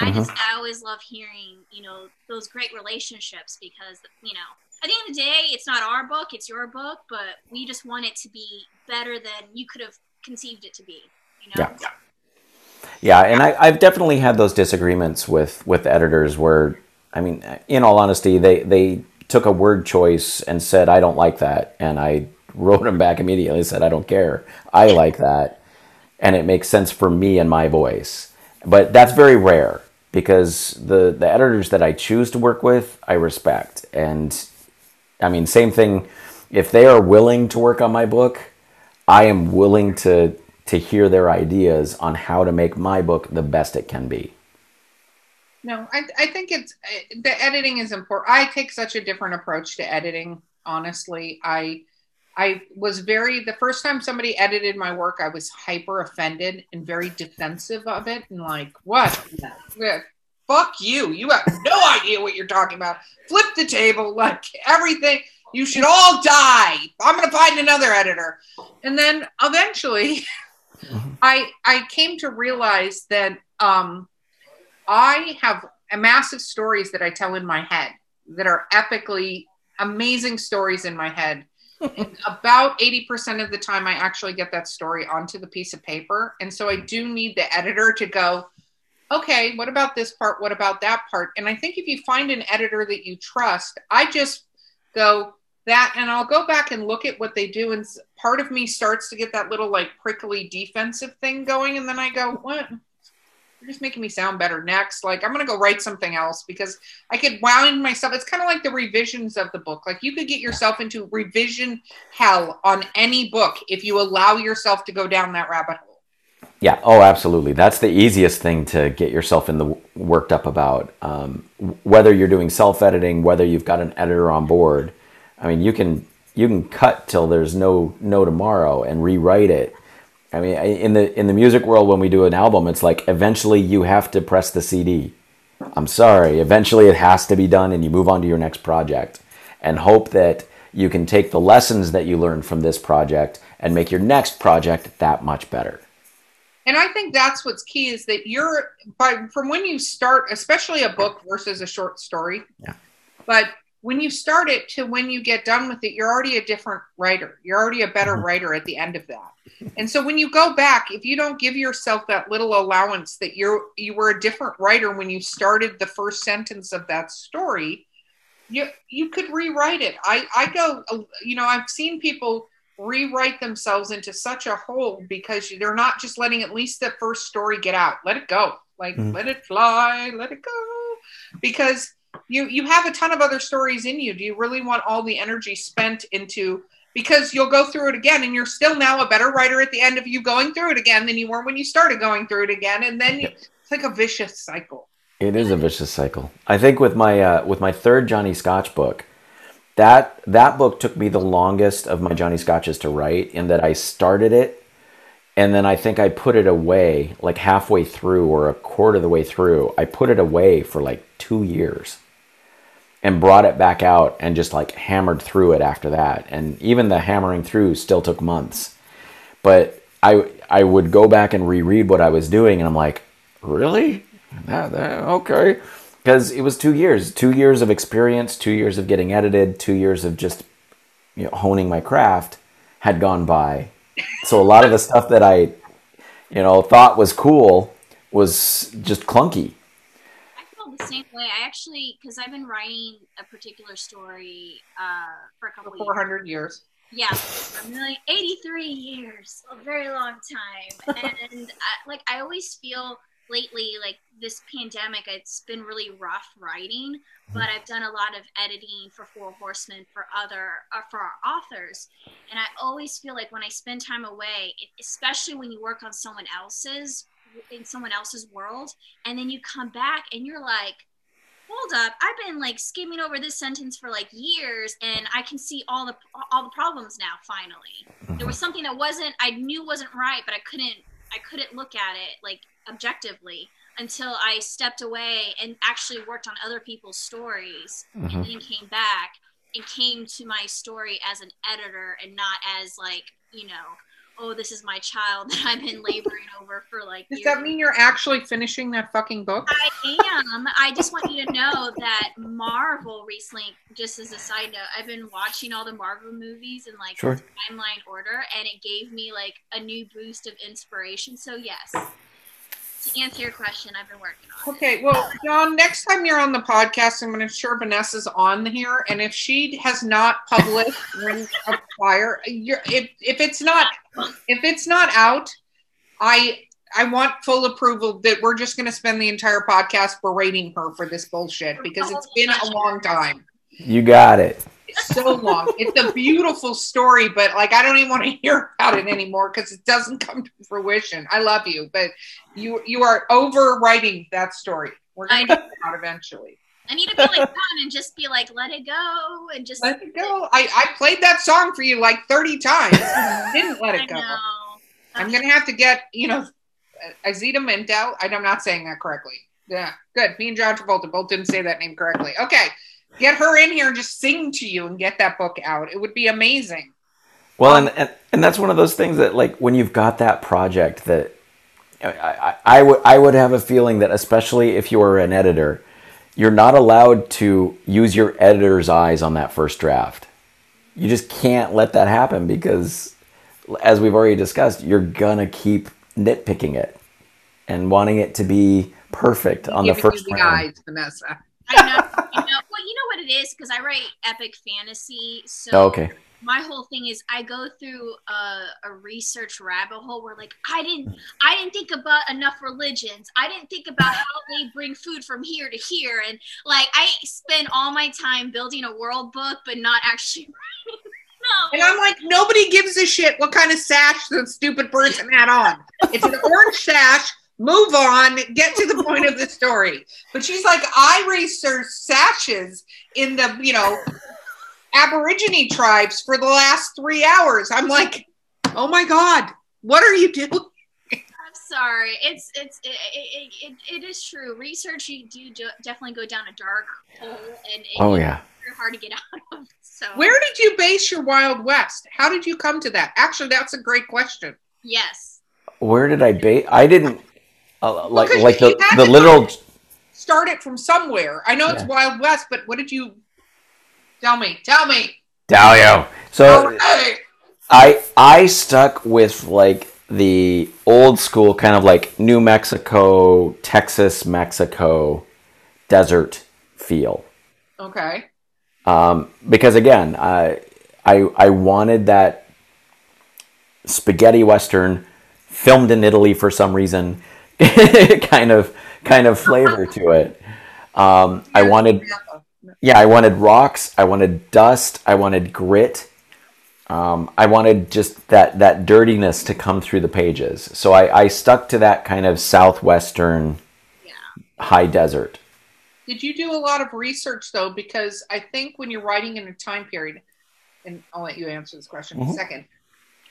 And i just uh-huh. i always love hearing you know those great relationships because you know at the end of the day it's not our book it's your book but we just want it to be better than you could have conceived it to be you know? Yeah. Yeah, and I, I've definitely had those disagreements with with editors where, I mean, in all honesty, they they took a word choice and said I don't like that, and I wrote him back immediately said I don't care, I like that, and it makes sense for me and my voice. But that's very rare because the the editors that I choose to work with, I respect, and I mean, same thing. If they are willing to work on my book, I am willing to to hear their ideas on how to make my book the best it can be. No, I, I think it's uh, the editing is important. I take such a different approach to editing. Honestly, I I was very the first time somebody edited my work, I was hyper offended and very defensive of it, and like, what? Yeah, Fuck you! You have no idea what you're talking about. Flip the table, like everything. You should all die. I'm gonna find another editor, and then eventually, I I came to realize that um, I have a massive stories that I tell in my head that are epically amazing stories in my head. and about 80% of the time, I actually get that story onto the piece of paper. And so I do need the editor to go, okay, what about this part? What about that part? And I think if you find an editor that you trust, I just go, that and I'll go back and look at what they do and part of me starts to get that little like prickly defensive thing going and then I go what you're just making me sound better next like I'm to go write something else because I could wound myself it's kind of like the revisions of the book like you could get yourself into revision hell on any book if you allow yourself to go down that rabbit hole Yeah. Oh, absolutely. That's the easiest thing to get yourself in the worked up about. Um, whether you're doing self editing, whether you've got an editor on board. I mean, you can you can cut till there's no no tomorrow and rewrite it. I mean, in the in the music world, when we do an album, it's like eventually you have to press the CD. I'm sorry. Eventually, it has to be done, and you move on to your next project, and hope that you can take the lessons that you learned from this project and make your next project that much better and i think that's what's key is that you're by from when you start especially a book versus a short story yeah. but when you start it to when you get done with it you're already a different writer you're already a better mm-hmm. writer at the end of that and so when you go back if you don't give yourself that little allowance that you're you were a different writer when you started the first sentence of that story you you could rewrite it i i go you know i've seen people rewrite themselves into such a hole because they're not just letting at least the first story get out. Let it go. Like mm. let it fly, let it go. Because you you have a ton of other stories in you. Do you really want all the energy spent into because you'll go through it again and you're still now a better writer at the end of you going through it again than you were when you started going through it again and then you, it's like a vicious cycle. It is a vicious cycle. I think with my uh, with my third Johnny Scotch book, that that book took me the longest of my Johnny Scotches to write in that I started it and then I think I put it away like halfway through or a quarter of the way through. I put it away for like 2 years and brought it back out and just like hammered through it after that. And even the hammering through still took months. But I I would go back and reread what I was doing and I'm like, "Really? That, that okay." because it was two years, two years of experience, two years of getting edited, two years of just you know, honing my craft had gone by. So a lot of the stuff that I, you know, thought was cool was just clunky. I feel the same way. I actually, because I've been writing a particular story uh, for a couple for 400 years. years. Yeah, a million, 83 years, a very long time. And I, like, I always feel lately, like this pandemic, it's been really rough writing, mm-hmm. but I've done a lot of editing for Four Horsemen for other uh, for our authors, and I always feel like when I spend time away, especially when you work on someone else's in someone else's world, and then you come back and you're like, hold up i've been like skimming over this sentence for like years and i can see all the all the problems now finally there was mm-hmm. something that wasn't i knew wasn't right but i couldn't i couldn't look at it like objectively until I stepped away and actually worked on other people's stories mm-hmm. and then came back and came to my story as an editor and not as like, you know, oh, this is my child that I've been laboring over for like. Does years. that mean you're actually finishing that fucking book? I am. I just want you to know that Marvel recently, just as a side note, I've been watching all the Marvel movies in like sure. timeline order, and it gave me like a new boost of inspiration. So yes, to answer your question, I've been working on. Okay, well, John, next time you're on the podcast, I'm going to sure Vanessa's on here, and if she has not published Ring of Fire, you're, if if it's not if it's not out, I I want full approval that we're just going to spend the entire podcast berating her for this bullshit because it's been a long time. You got it so long. It's a beautiful story, but like I don't even want to hear about it anymore because it doesn't come to fruition. I love you, but you you are overwriting that story. We're gonna get out eventually. I need to be like fun and just be like, let it go and just let it go. I, I played that song for you like 30 times. didn't let it go. I'm gonna have to get, you know, Azita Mendel. I'm not saying that correctly. Yeah, good. Me and John Travolta both didn't say that name correctly. Okay get her in here and just sing to you and get that book out. It would be amazing. Well, um, and, and, and that's one of those things that like when you've got that project that I, I, I would I would have a feeling that especially if you're an editor, you're not allowed to use your editor's eyes on that first draft. You just can't let that happen because as we've already discussed, you're gonna keep nitpicking it and wanting it to be perfect on the first the round. Eyes, Vanessa. I know, I know. Well, you know what it is because I write epic fantasy. So oh, okay. My whole thing is I go through a, a, research rabbit hole where like I didn't hmm. I didn't think about enough religions. I didn't think about how they bring food from here to here, and like I spend all my time building a world book, but not actually writing And I'm like, nobody gives a shit what kind of sash the stupid person had on. It's an orange sash. Move on. Get to the point of the story. But she's like, I research sashes in the, you know, Aborigine tribes for the last three hours. I'm like, oh my God, what are you doing? I'm sorry. It's it's it, it, it, it is true. Research you do do- definitely go down a dark hole, and it, Oh yeah. very hard to get out of. So Where did you base your Wild West? How did you come to that? Actually, that's a great question. yes, Where did I base? I didn't uh, like Because like the the literal. Start it from somewhere. I know it's Yeah. Wild West, but what did you tell me? Tell me. Dalio. So Hey. I I stuck with like the old school kind of like New Mexico, Texas, Mexico desert feel. Okay. Um, because again, I, I I wanted that spaghetti western filmed in Italy for some reason, kind of kind of flavor to it. Um, I wanted yeah, I wanted rocks. I wanted dust. I wanted grit. Um, I wanted just that that dirtiness to come through the pages. So I, I stuck to that kind of southwestern yeah. high desert. Did you do a lot of research though? Because I think when you're writing in a time period, and I'll let you answer this question in a Mhm. second,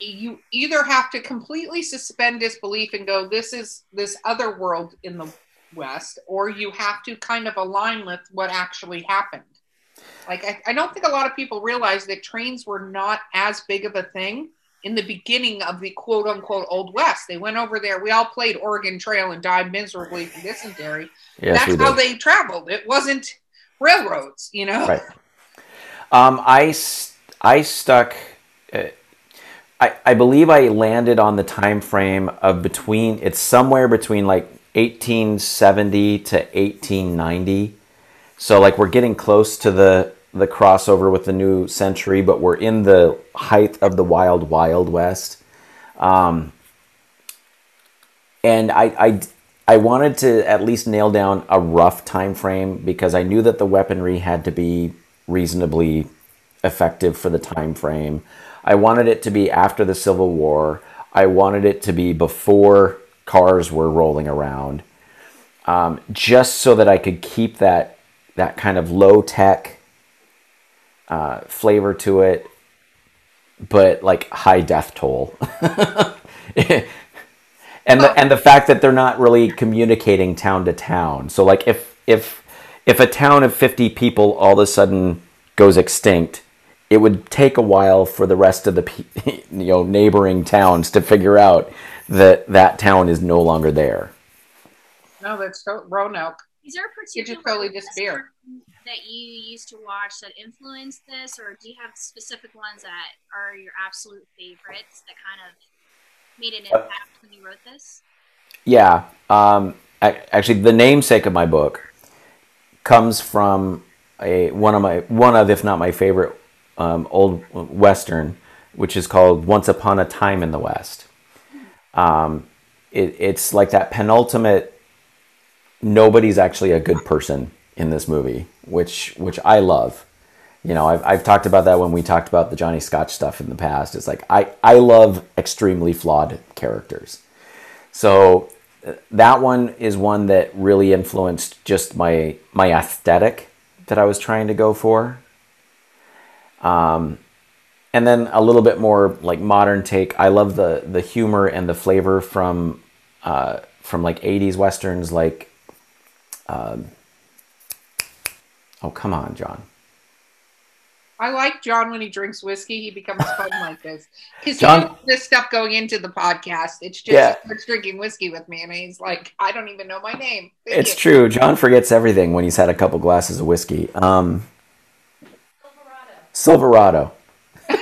you either have to completely suspend disbelief and go, this is this other world in the West, or you have to kind of align with what actually happened. Like, I, I don't think a lot of people realize that trains were not as big of a thing in the beginning of the quote unquote Old West. They went over there, we all played Oregon Trail and died miserably from dysentery Yes, that's how they traveled. It wasn't railroads, you know. Right. Um, I, I stuck. Uh, I, I believe I landed on the time frame of between. It's somewhere between like 1870 to 1890. So like we're getting close to the the crossover with the new century, but we're in the height of the wild wild west. Um, and I, I I wanted to at least nail down a rough time frame because I knew that the weaponry had to be reasonably effective for the time frame. I wanted it to be after the Civil War. I wanted it to be before cars were rolling around, um, just so that I could keep that that kind of low tech uh, flavor to it, but like high death toll. and the and the fact that they're not really communicating town to town. So like if if if a town of 50 people all of a sudden goes extinct, it would take a while for the rest of the you know neighboring towns to figure out that that town is no longer there. No, that's so, Roanoke. Is there a You particular just totally disappear. That you used to watch that influenced this, or do you have specific ones that are your absolute favorites that kind of made an Uh, impact when you wrote this? Yeah. Um, ac- actually, the namesake of my book comes from a one of my one of, if not my favorite, um, old western, which is called "Once Upon a Time in the West." Um, it, it's like that penultimate. Nobody's actually a good person in this movie, which which I love. You know, I've, I've talked about that when we talked about the Johnny Scotch stuff in the past. It's like I, I love extremely flawed characters. So uh, that one is one that really influenced just my my aesthetic that I was trying to go for. Um, and then a little bit more like modern take. I love the the humor and the flavor from uh, from like '80s westerns, like. Um, oh come on, John! I like John when he drinks whiskey. He becomes fun like this because John- this stuff going into the podcast. It's just Yeah. he starts drinking whiskey with me, and he's like, "I don't even know my name." Thank It's you. true. John forgets everything when he's had a couple glasses of whiskey. Um, Silverado.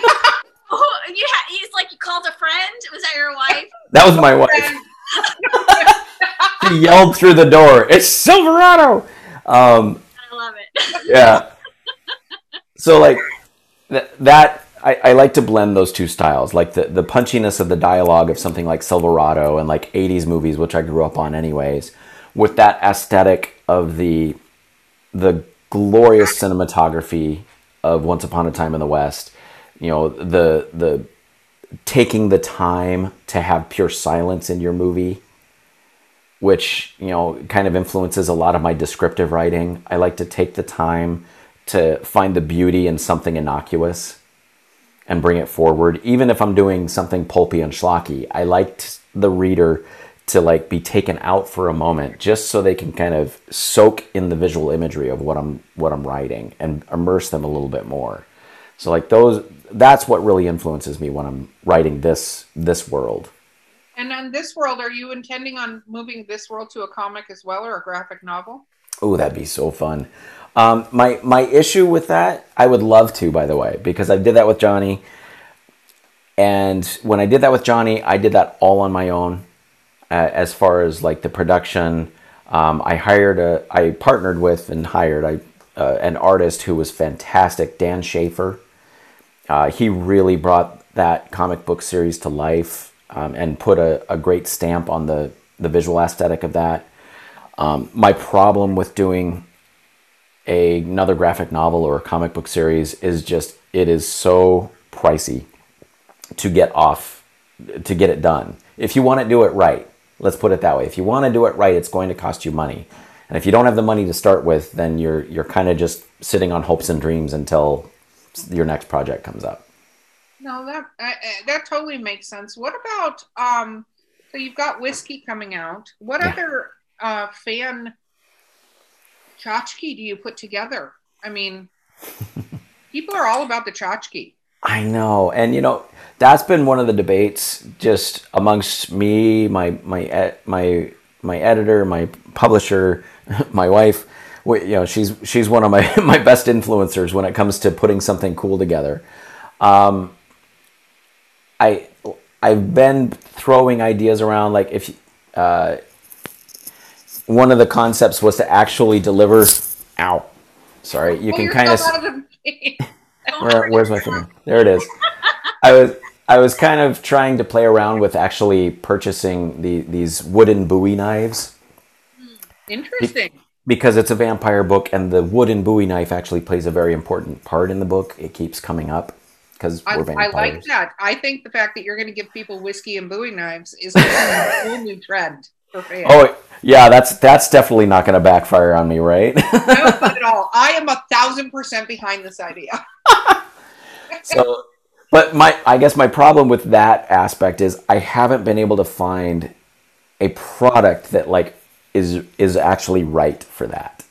Oh, you ha- he's like you called a friend. Was that your wife? That was my wife. She yelled through the door. It's Silverado. Um, I love it. yeah. So like th- that, I, I like to blend those two styles, like the the punchiness of the dialogue of something like Silverado and like '80s movies, which I grew up on anyways, with that aesthetic of the the glorious cinematography of Once Upon a Time in the West, you know the the taking the time to have pure silence in your movie which you know kind of influences a lot of my descriptive writing. I like to take the time to find the beauty in something innocuous and bring it forward. Even if i'm doing something pulpy and schlocky i like the reader to like be taken out for a moment just so they can kind of soak in the visual imagery of what i'm what i'm writing and immerse them a little bit more so like those that's what really influences me when I'm writing this this world. And on this world, are you intending on moving this world to a comic as well or a graphic novel? Oh, that'd be so fun. Um, my my issue with that, I would love to, by the way, because I did that with Johnny. And when I did that with Johnny, I did that all on my own. Uh, as far as like the production, um, I hired a, I partnered with and hired I, uh, an artist who was fantastic, Dan Schaefer uh, he really brought that comic book series to life um, and put a, a, great stamp on the, the visual aesthetic of that. Um, my problem with doing a, another graphic novel or a comic book series is just it is so pricey to get off to get it done. If you want to do it right, let's put it that way. If you want to do it right, it's going to cost you money. And if you don't have the money to start with, then you're you're kind of just sitting on hopes and dreams until your next project comes up. No, that uh, that totally makes sense. What about um? So you've got whiskey coming out. What yeah. other uh, fan tchotchke do you put together? I mean, people are all about the tchotchke. I know, and you know that's been one of the debates just amongst me, my my my my editor, my publisher, my wife you know she's she's one of my my best influencers when it comes to putting something cool together. Um, I I've been throwing ideas around like if uh, one of the concepts was to actually deliver. Ow, sorry. You can kind of. Where, where's my finger? There it is. I was I was kind of trying to play around with actually purchasing the these wooden Bowie knives. Hmm, interesting because it's a vampire book and the wooden Bowie knife actually plays a very important part in the book. It keeps coming up because we're vampires. I like that. I think the fact that you're going to give people whiskey and Bowie knives is a whole new trend for fans. Oh yeah, that's that's definitely not going to backfire on me, right? no, not at all. I am a thousand percent behind this idea. so, but my I guess my problem with that aspect is I haven't been able to find a product that like is is actually right for that.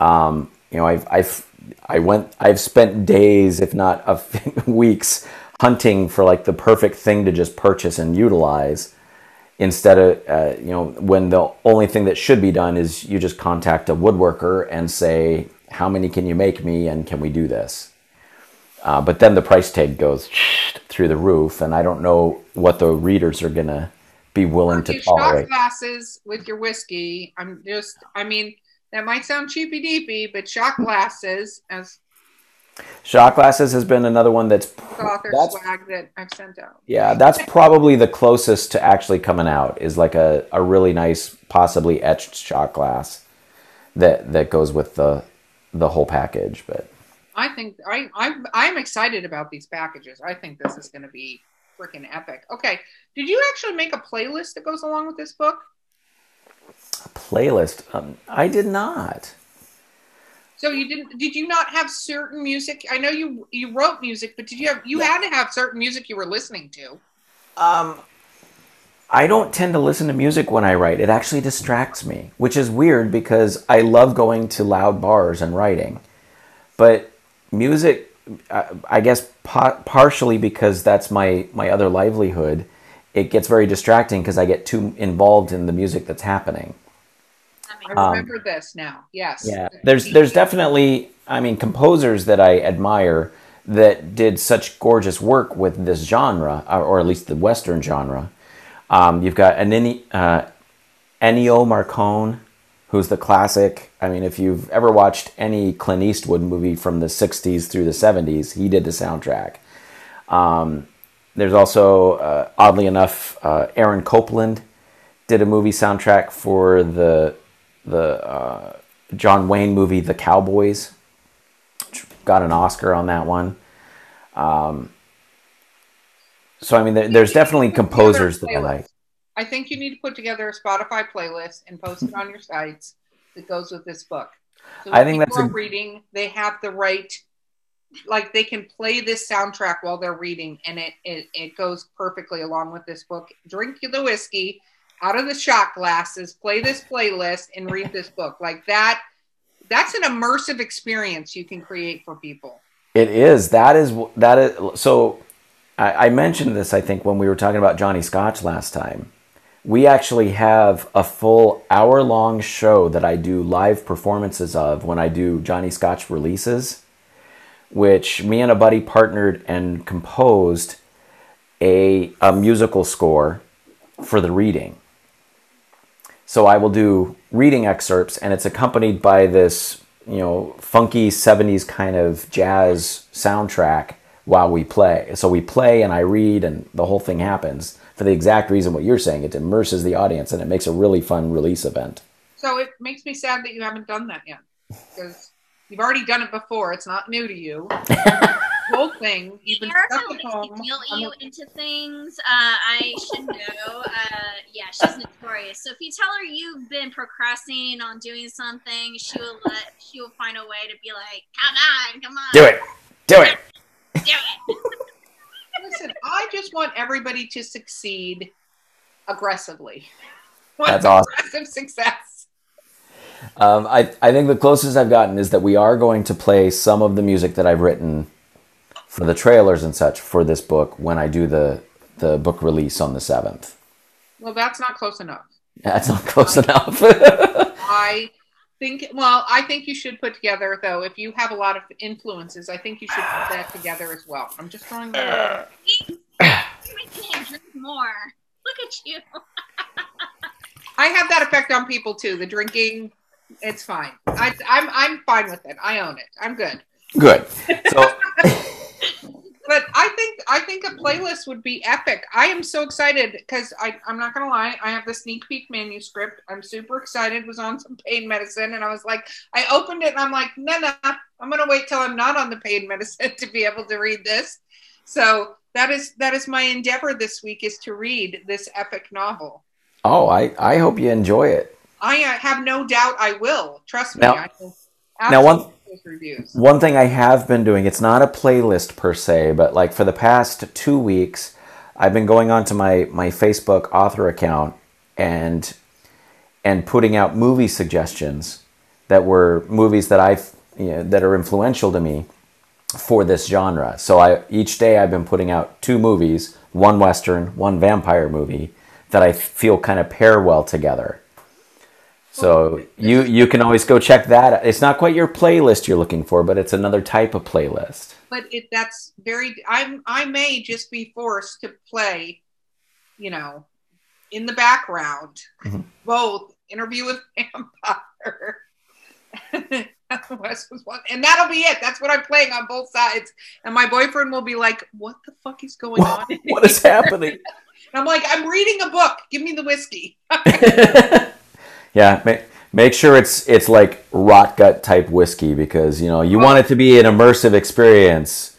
Um, you know, I've I've I went I've spent days, if not weeks, hunting for like the perfect thing to just purchase and utilize. Instead of uh, you know, when the only thing that should be done is you just contact a woodworker and say, "How many can you make me, and can we do this?" Uh, but then the price tag goes through the roof, and I don't know what the readers are gonna be willing to tolerate. Shot glasses with your whiskey. I'm just, I mean, that might sound cheapy deepy, but shot glasses as shot glasses has been another one that's author that's, swag that I've sent out. Yeah, that's probably the closest to actually coming out is like a, a really nice, possibly etched shot glass that that goes with the the whole package. But I think I I'm I'm excited about these packages. I think this is going to be freaking epic. Okay, did you actually make a playlist that goes along with this book? A playlist? Um, I did not. So you didn't? Did you not have certain music? I know you you wrote music, but did you have? You yeah. had to have certain music you were listening to. Um, I don't tend to listen to music when I write. It actually distracts me, which is weird because I love going to loud bars and writing. But music I guess partially because that's my my other livelihood. It gets very distracting because I get too involved in the music that's happening. I remember um, this now. Yes. Yeah. There's there's definitely I mean composers that I admire that did such gorgeous work with this genre, or, or at least the Western genre. Um, you've got Ennio, uh, Ennio Morricone, who's the classic. I mean, if you've ever watched any Clint Eastwood movie from the 60s through the 70s, he did the soundtrack. Um, there's also, uh, oddly enough, uh, Aaron Copland did a movie soundtrack for the the uh, John Wayne movie, The Cowboys. Got an Oscar on that one. Um, so I mean, there, there's definitely composers that I like. I think you need to put together a Spotify playlist and post it on your sites that goes with this book. So I think that's a- reading. They have the right, like they can play this soundtrack while they're reading, and it it, it goes perfectly along with this book. Drink the whiskey out of the shot glasses, play this playlist, and read this book. Like that. That's an immersive experience you can create for people. It is. That is. That is. So, I, I mentioned this. I think when we were talking about Johnny Scotch last time, we actually have a full hour-long show that I do live performances of when I do Johnny Scotch releases, which me and a buddy partnered and composed a a musical score for the reading. So I will do reading excerpts, and it's accompanied by this, you know, funky 70s kind of jazz soundtrack while we play. So we play and I read, and the whole thing happens for the exact reason what you're saying. It immerses the audience and it makes a really fun release event. So it makes me sad that you haven't done that yet because you've already done it before. It's not new to you. Whole thing, you've been Erica stuck at home. guilt you into things. Uh, I should know. Uh, yeah, she's notorious. So if you tell her you've been procrastinating on doing something, she will let. She will find a way to be like, "Come on, come on, Do it. Do it. do it." Listen, I just want everybody to succeed aggressively. That's awesome. Aggressive success. Um, I, I think the closest I've gotten is that we are going to play some of the music that I've written for the trailers and such for this book when I do the, the book release on the 7th. Well, that's not close enough. That's not close enough. I think, well, I think you should put together, though, if you have a lot of influences, I think you should put that together as well. I'm just throwing that out. You make me drink more. Look at you. I have that effect on people too. The drinking, it's fine. I, I'm I'm fine with it. I own it. I'm good. Good. So, But I think I think a playlist would be epic. I am so excited because I I'm not gonna lie. I have the sneak peek manuscript. I'm super excited. Was on some pain medicine, and I was like, I opened it and I'm like, no, no, I'm gonna wait till I'm not on the pain medicine to be able to read this. So that is that is my endeavor this week is to read this epic novel. oh, I, I hope you enjoy it. I uh, have no doubt I will. Trust me. Now- I will now one- reviews. One thing I have been doing, it's not a playlist per se, but like for the past two weeks, I've been going onto my, my Facebook author account and and putting out movie suggestions that were movies that I've you know, that are influential to me for this genre. So I each day I've been putting out two movies, one western, one vampire movie that I feel kind of pair well together. So you you can always go check that. It's not quite your playlist you're looking for, but it's another type of playlist. but it that's very I'm I may just be forced to play, you know, in the background, Mhm. both interview with vampire. Wes was one, and that'll be it. That's what I'm playing on both sides. And my boyfriend will be like, "What the fuck is going on?" What, what is happening? I'm like, "I'm reading a book. Give me the whiskey." yeah, make, make sure it's it's like rot gut type whiskey because you know you want it to be an immersive experience.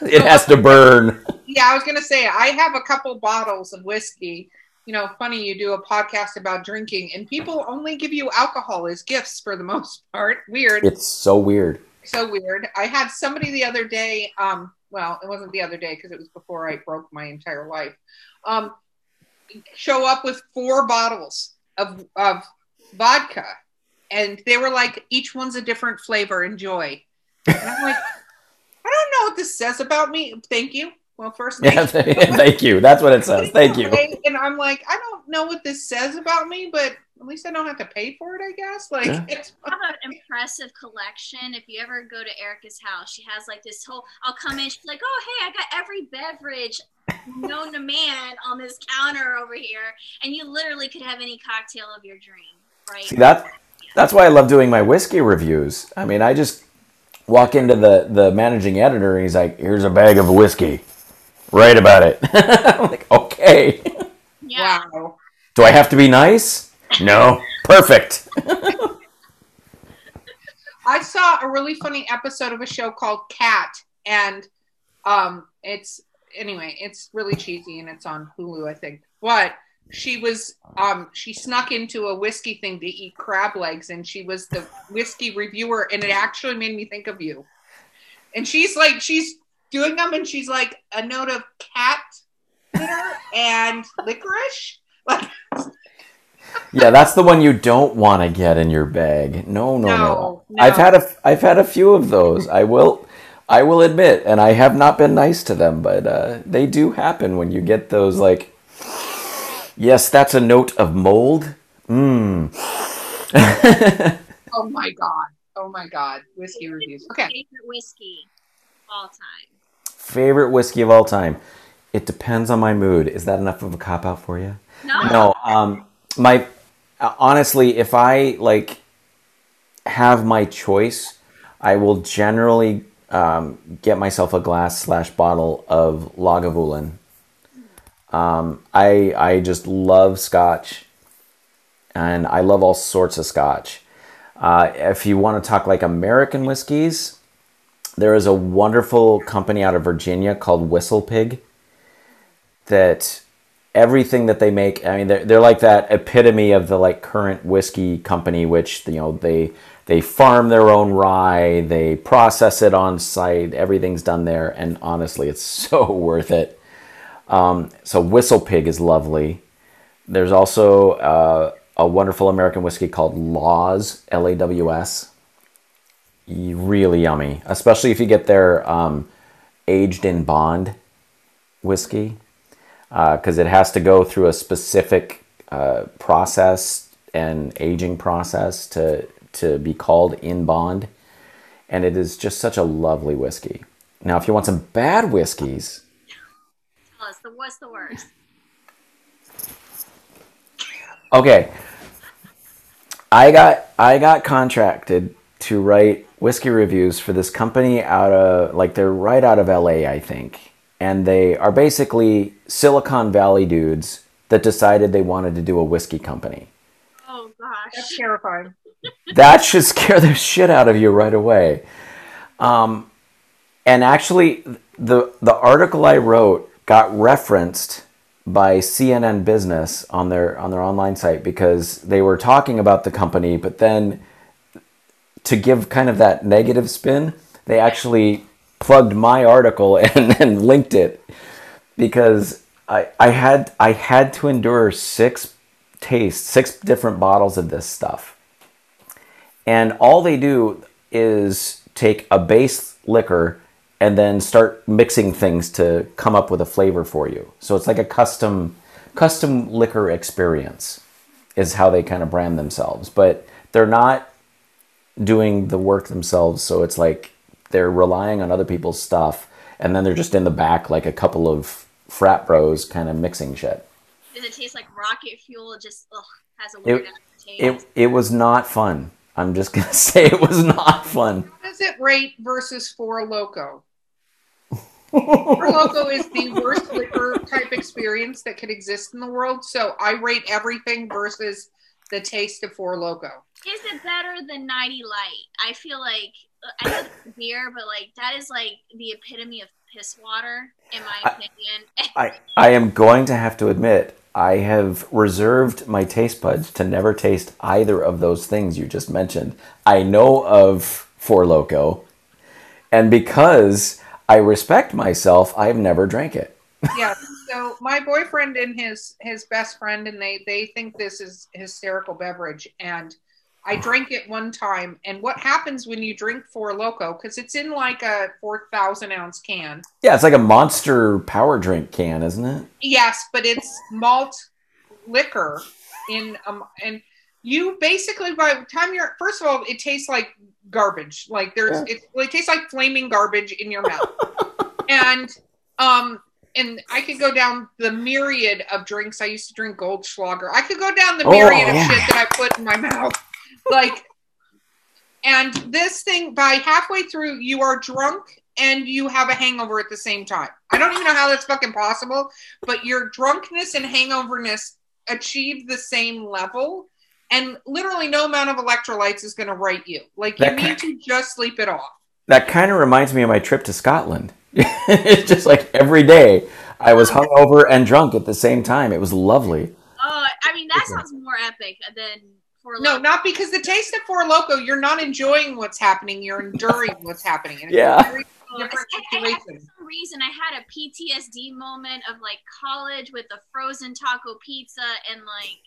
It has to burn. Yeah, I was gonna say I have a couple bottles of whiskey. You know, funny you do a podcast about drinking, and people only give you alcohol as gifts for the most part. Weird, It's so weird. so weird. I had somebody the other day. Um, well, it wasn't the other day because it was before I broke my entire life. Um, show up with four bottles of of vodka, and they were like, each one's a different flavor. Enjoy. And I'm like, I don't know what this says about me. Thank you. Well, first, thank Yeah, thank you. That's what it says. Thank you. and I'm like, I don't know what this says about me, but at least I don't have to pay for it, I guess. Like, Yeah. it's I have an impressive collection. If you ever go to Erica's house, she has like this whole. I'll come in, she's like, "Oh, hey, I got every beverage known to man on this counter over here," and you literally could have any cocktail of your dream, right? See that that's why I love doing my whiskey reviews. I mean, I just walk into the the managing editor and he's like, "Here's a bag of whiskey. Write about it." I'm like, "Okay." yeah. wow. Do I have to be nice? No. Perfect. I saw a really funny episode of a show called Cat, and Um, it's anyway, it's really cheesy and it's on Hulu, I think. But she was um she snuck into a whiskey thing to eat crab legs and she was the whiskey reviewer and it actually made me think of you. And she's like she's doing them and she's like a note of cat litter and licorice. Like Yeah, that's the one you don't want to get in your bag. No, no, no, No, no. I've had a I've had a few of those. I will I will admit, and I have not been nice to them, but uh, they do happen when you get those like. Yes, that's a note of mold. Mmm. oh my god. Oh my god. Whiskey reviews. Okay. Favorite whiskey all time. Favorite whiskey of all time. It depends on my mood. Is that enough of a cop out for you? No. No. Um, my uh, honestly, if I like have my choice, I will generally um, get myself a glass slash bottle of Lagavulin. Um, I I just love Scotch, and I love all sorts of Scotch. Uh, if you want to talk like American whiskeys, there is a wonderful company out of Virginia called Whistle Pig that everything that they make i mean they're, they're like that epitome of the like current whiskey company which you know they they farm their own rye they process it on site everything's done there and honestly it's so worth it. Um, so whistle pig is lovely. There's also uh, a wonderful american whiskey called laws l-a-w-s really yummy especially if you get their um, aged in bond whiskey because it has to go through a specific uh, process and aging process to to be called in bond, and it is just such a lovely whiskey. Now, if you want some bad whiskeys, Tell us the what's the worst. okay, I got I got contracted to write whiskey reviews for this company out of like they're right out of LA, I think, and they are basically Silicon Valley dudes that decided they wanted to do a whiskey company. Oh gosh. That's terrifying. that should scare the shit out of you right away. Um, and actually, the the article I wrote got referenced by CNN Business on their on their online site because they were talking about the company, but then to give kind of that negative spin, they actually plugged my article and, and linked it because I, I had I had to endure six tastes, six different bottles of this stuff. And all they do is take a base liquor and then start mixing things to come up with a flavor for you. So it's like a custom custom liquor experience is how they kind of brand themselves, but they're not doing the work themselves, so it's like they're relying on other people's stuff and then they're just in the back like a couple of frat bros kind of mixing shit. Does it taste like rocket fuel? It just ugh, has a weird aftertaste. It it was not fun. I'm just gonna say it was not fun. How does it rate versus Four Loco? Four Loco is the worst liquor type experience that could exist in the world. So I rate everything versus the taste of Four Loco. Is it better than Natty Light? I feel like I know it's beer, but like that is like the epitome of piss water, in my I- opinion. I I am going to have to admit I have reserved my taste buds to never taste either of those things you just mentioned. I know of Four Loco, and because I respect myself, I've never drank it. Yeah. So my boyfriend and his his best friend and they they think this is hysterical beverage and I drank it one time and what happens when you drink Four Loco because it's in like a four thousand ounce can. Yeah, it's like a monster power drink can, isn't it? Yes, but it's malt liquor in um and you basically by the time you're first of all it tastes like garbage like there's Yeah. it, well, it tastes like flaming garbage in your mouth and um and I could go down the myriad of drinks. I used to drink Goldschlager. I could go down the Oh, myriad of yeah. shit that I put in my mouth. Like and this thing by halfway through you are drunk and you have a hangover at the same time. I don't even know how that's fucking possible but your drunkenness and hangoverness achieve the same level. And literally no amount of electrolytes is going to right you. Like you That need to just sleep it off. That kind of reminds me of my trip to Scotland. it's just like every day I was hungover and drunk at the same time. It was lovely. Oh, I mean that sounds more epic than for No, not because the taste of Four Loco, you're not enjoying what's happening. You're enduring what's happening. And it's a Yeah. very different I- I- I- for some reason I had a PTSD moment of like college with the frozen taco pizza and like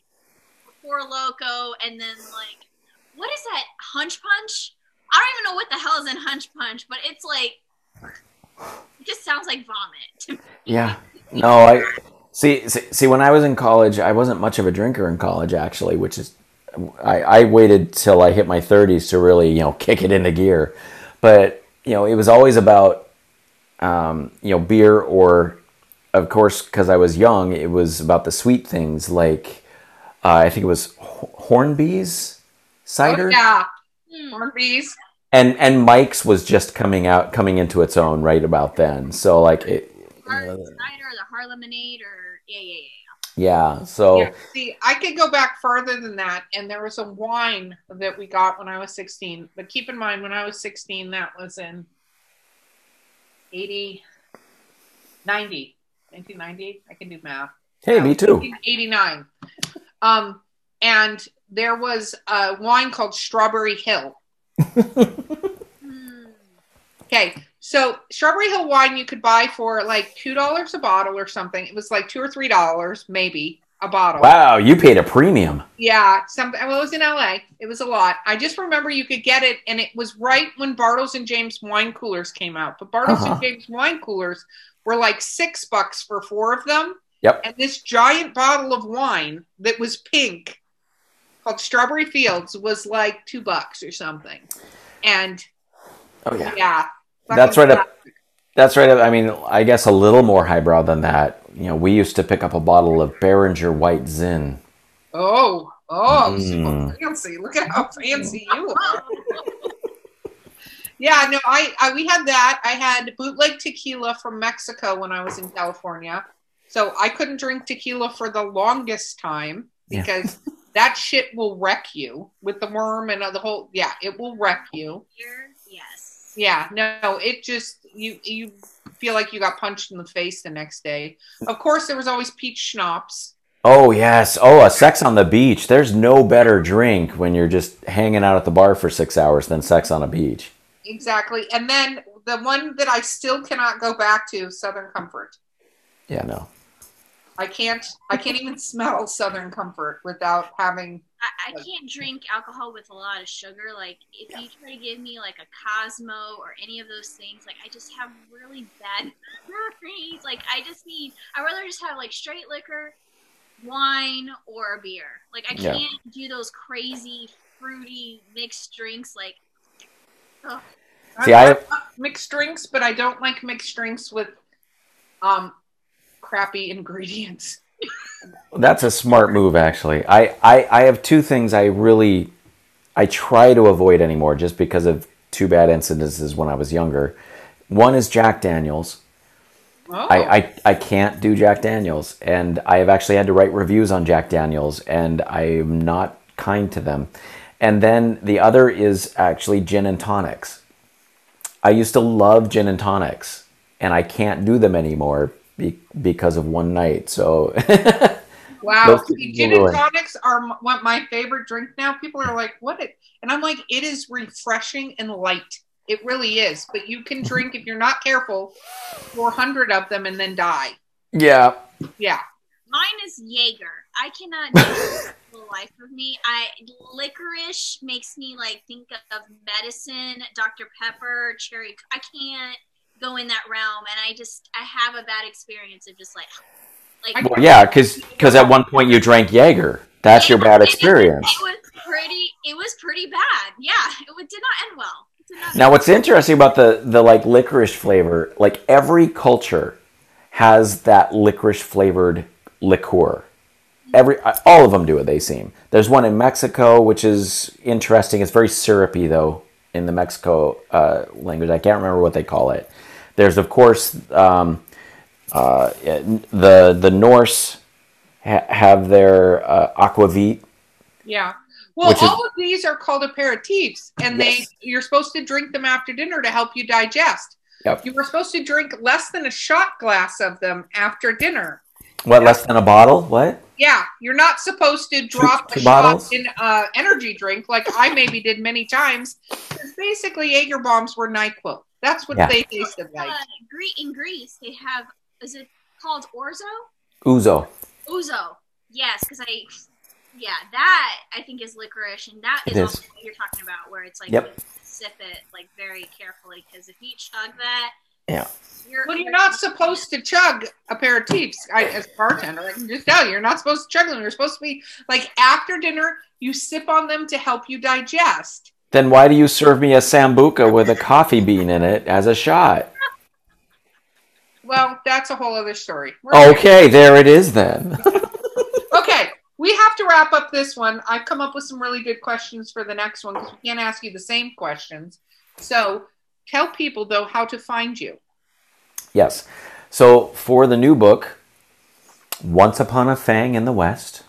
Four Loco and then like what is that hunch punch? I don't even know what the hell is in hunch punch, but it's like it just sounds like vomit. Yeah. No, I see, see. See, when I was in college, I wasn't much of a drinker in college, actually, which is, I, I waited till I hit my thirties to really, you know, kick it into gear. But you know, it was always about, um, you know, beer or, of course, because I was young, it was about the sweet things like, uh, I think it was Ho- Hornsby's cider. Oh, yeah, Hmm. Hornsby's. And and Mike's was just coming out, coming into its own right about then. So like it, Har- cider, the Harlemonade, or yeah, yeah, yeah. yeah. So Yeah. See, I could go back further than that, and there was a wine that we got when I was 16. But keep in mind, when I was 16, that was in 80, 90, 1990. I can do math. hey, me too. 89. Um, and there was a wine called Strawberry Hill. Okay, so Strawberry Hill wine you could buy for like two dollars a bottle or something. It was like two or three dollars, maybe a bottle. Wow, you paid a premium. Yeah, something. Well, it was in LA. It was a lot. I just remember you could get it, and it was right when Bartles and James wine coolers came out. But Bartles Uh-huh. and James wine coolers were like six bucks for four of them. Yep. And this giant bottle of wine that was pink, called Strawberry Fields, was like two bucks or something. And Oh yeah. yeah, That's right up- That's right. I mean, I guess a little more highbrow than that. You know, we used to pick up a bottle of Beringer White Zin. Oh, oh, so Mm. fancy! Look at how fancy you are. Yeah, no, I, I we had that. I had bootleg tequila from Mexico when I was in California. So I couldn't drink tequila for the longest time Yeah. because that shit will wreck you with the worm and the whole yeah, it will wreck you. Yes. Yeah, no, it just you you feel like you got punched in the face the next day. Of course there was always peach schnapps. Oh yes. Oh, a sex on the beach. There's no better drink when you're just hanging out at the bar for six hours than sex on a beach. Exactly. And then the one that I still cannot go back to, Southern Comfort. Yeah, no. I can't I can't even smell Southern Comfort without having I, I can't drink alcohol with a lot of sugar. Like if you try to give me like a Cosmo or any of those things, like I just have really bad memories. Like I just need I would rather just have like straight liquor, wine, or a beer. Like I can't do those crazy fruity mixed drinks. Like ugh. See, I- have mixed drinks, but I don't like mixed drinks with um crappy ingredients. That's a smart move, actually. I, I, I have two things I really I try to avoid anymore just because of two bad incidences when I was younger. One is Jack Daniels. Oh, I, I, I can't do Jack Daniels, and I have actually had to write reviews on Jack Daniels, and I'm not kind to them. And then the other is actually gin and tonics. I used to love gin and tonics, and I can't do them anymore be, because of one night. So wow. See, gin and are- tonics are what my favorite drink now. People are like, "What?" It? And I'm like, "It is refreshing and light. It really is." But you can drink if you're not careful, 400 of them and then die. yeah, Yeah. Mine is Jaeger. I cannot do the life of me. I licorice makes me like think of medicine, Dr. Pepper, cherry. I can't go in that realm, and I just I have a bad experience of just like like. well, yeah, because because at one point you drank Jaeger. That's your bad experience. It, was pretty. It was pretty bad. Yeah, it did not end well. Not Now, what's interesting about the the like licorice flavor, like every culture has that licorice flavored liqueur. Every uh, all of them do it. They seem. There's one in Mexico, which is interesting. It's very syrupy though in the Mexico uh, language. I can't remember what they call it. There's of course um, uh, the the Norse ha- have their uh, aquavit. Yeah. Well, Which is- all of these are called aperitifs, and Yes. they you're supposed to drink them after dinner to help you digest. Yep. You were supposed to drink less than a shot glass of them after dinner. What, less than a bottle? What? Yeah, you're not supposed to drop two a bottles? shot in uh, energy drink like I maybe did many times. basically, Jaeger bombs were Nyquil. That's what Yeah. they tasted like. Uh, Gre- in Greece, they have is it called orzo? Ouzo. Ouzo. Yes, because I, yeah, that I think is licorice, and that It is, is. also what you're talking about, where it's like Yep. you sip it like very carefully, because if you chug that, Yeah. you're, Well, you're not supposed to chug aperitifs. I, as a bartender, I can just tell you, you're not supposed to chug them. You're supposed to be like after dinner, you sip on them to help you digest. Then why do you serve me a sambuca with a coffee bean in it as a shot? Well, that's a whole other story. We're- Okay, there it is then. Okay, we have to wrap up this one. I've come up with some really good questions for the next one because we can't ask you the same questions. So tell people though how to find you. Yes. So for the new book, Once Upon a Fang in the West,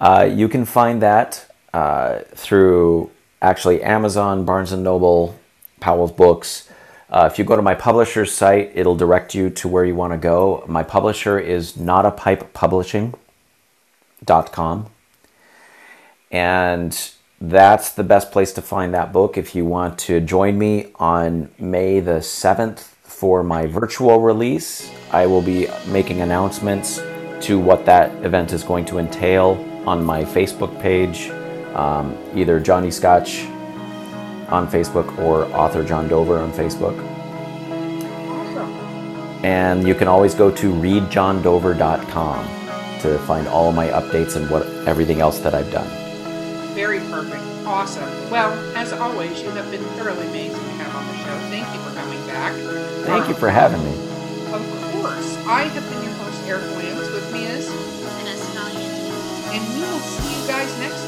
uh, you can find that uh, through actually Amazon, Barnes and Noble, Powell's Books. Uh, if you go to my publisher's site, it'll direct you to where you want to go. My publisher is notapipepublishing.com. And that's the best place to find that book if you want to join me on May the 7th for my virtual release. I will be making announcements to what that event is going to entail on my Facebook page, um, either Johnny Scotch on Facebook or author John Dover on Facebook. And you can always go to readjohndover.com to find all of my updates and what everything else that I've done. Very perfect. Awesome. Well, as always, you have been thoroughly amazing to have on the show. Thank you for coming back. Thank you for having me. Of course, I have been your host, Eric Williams. With me is, and a and we will see you guys next time.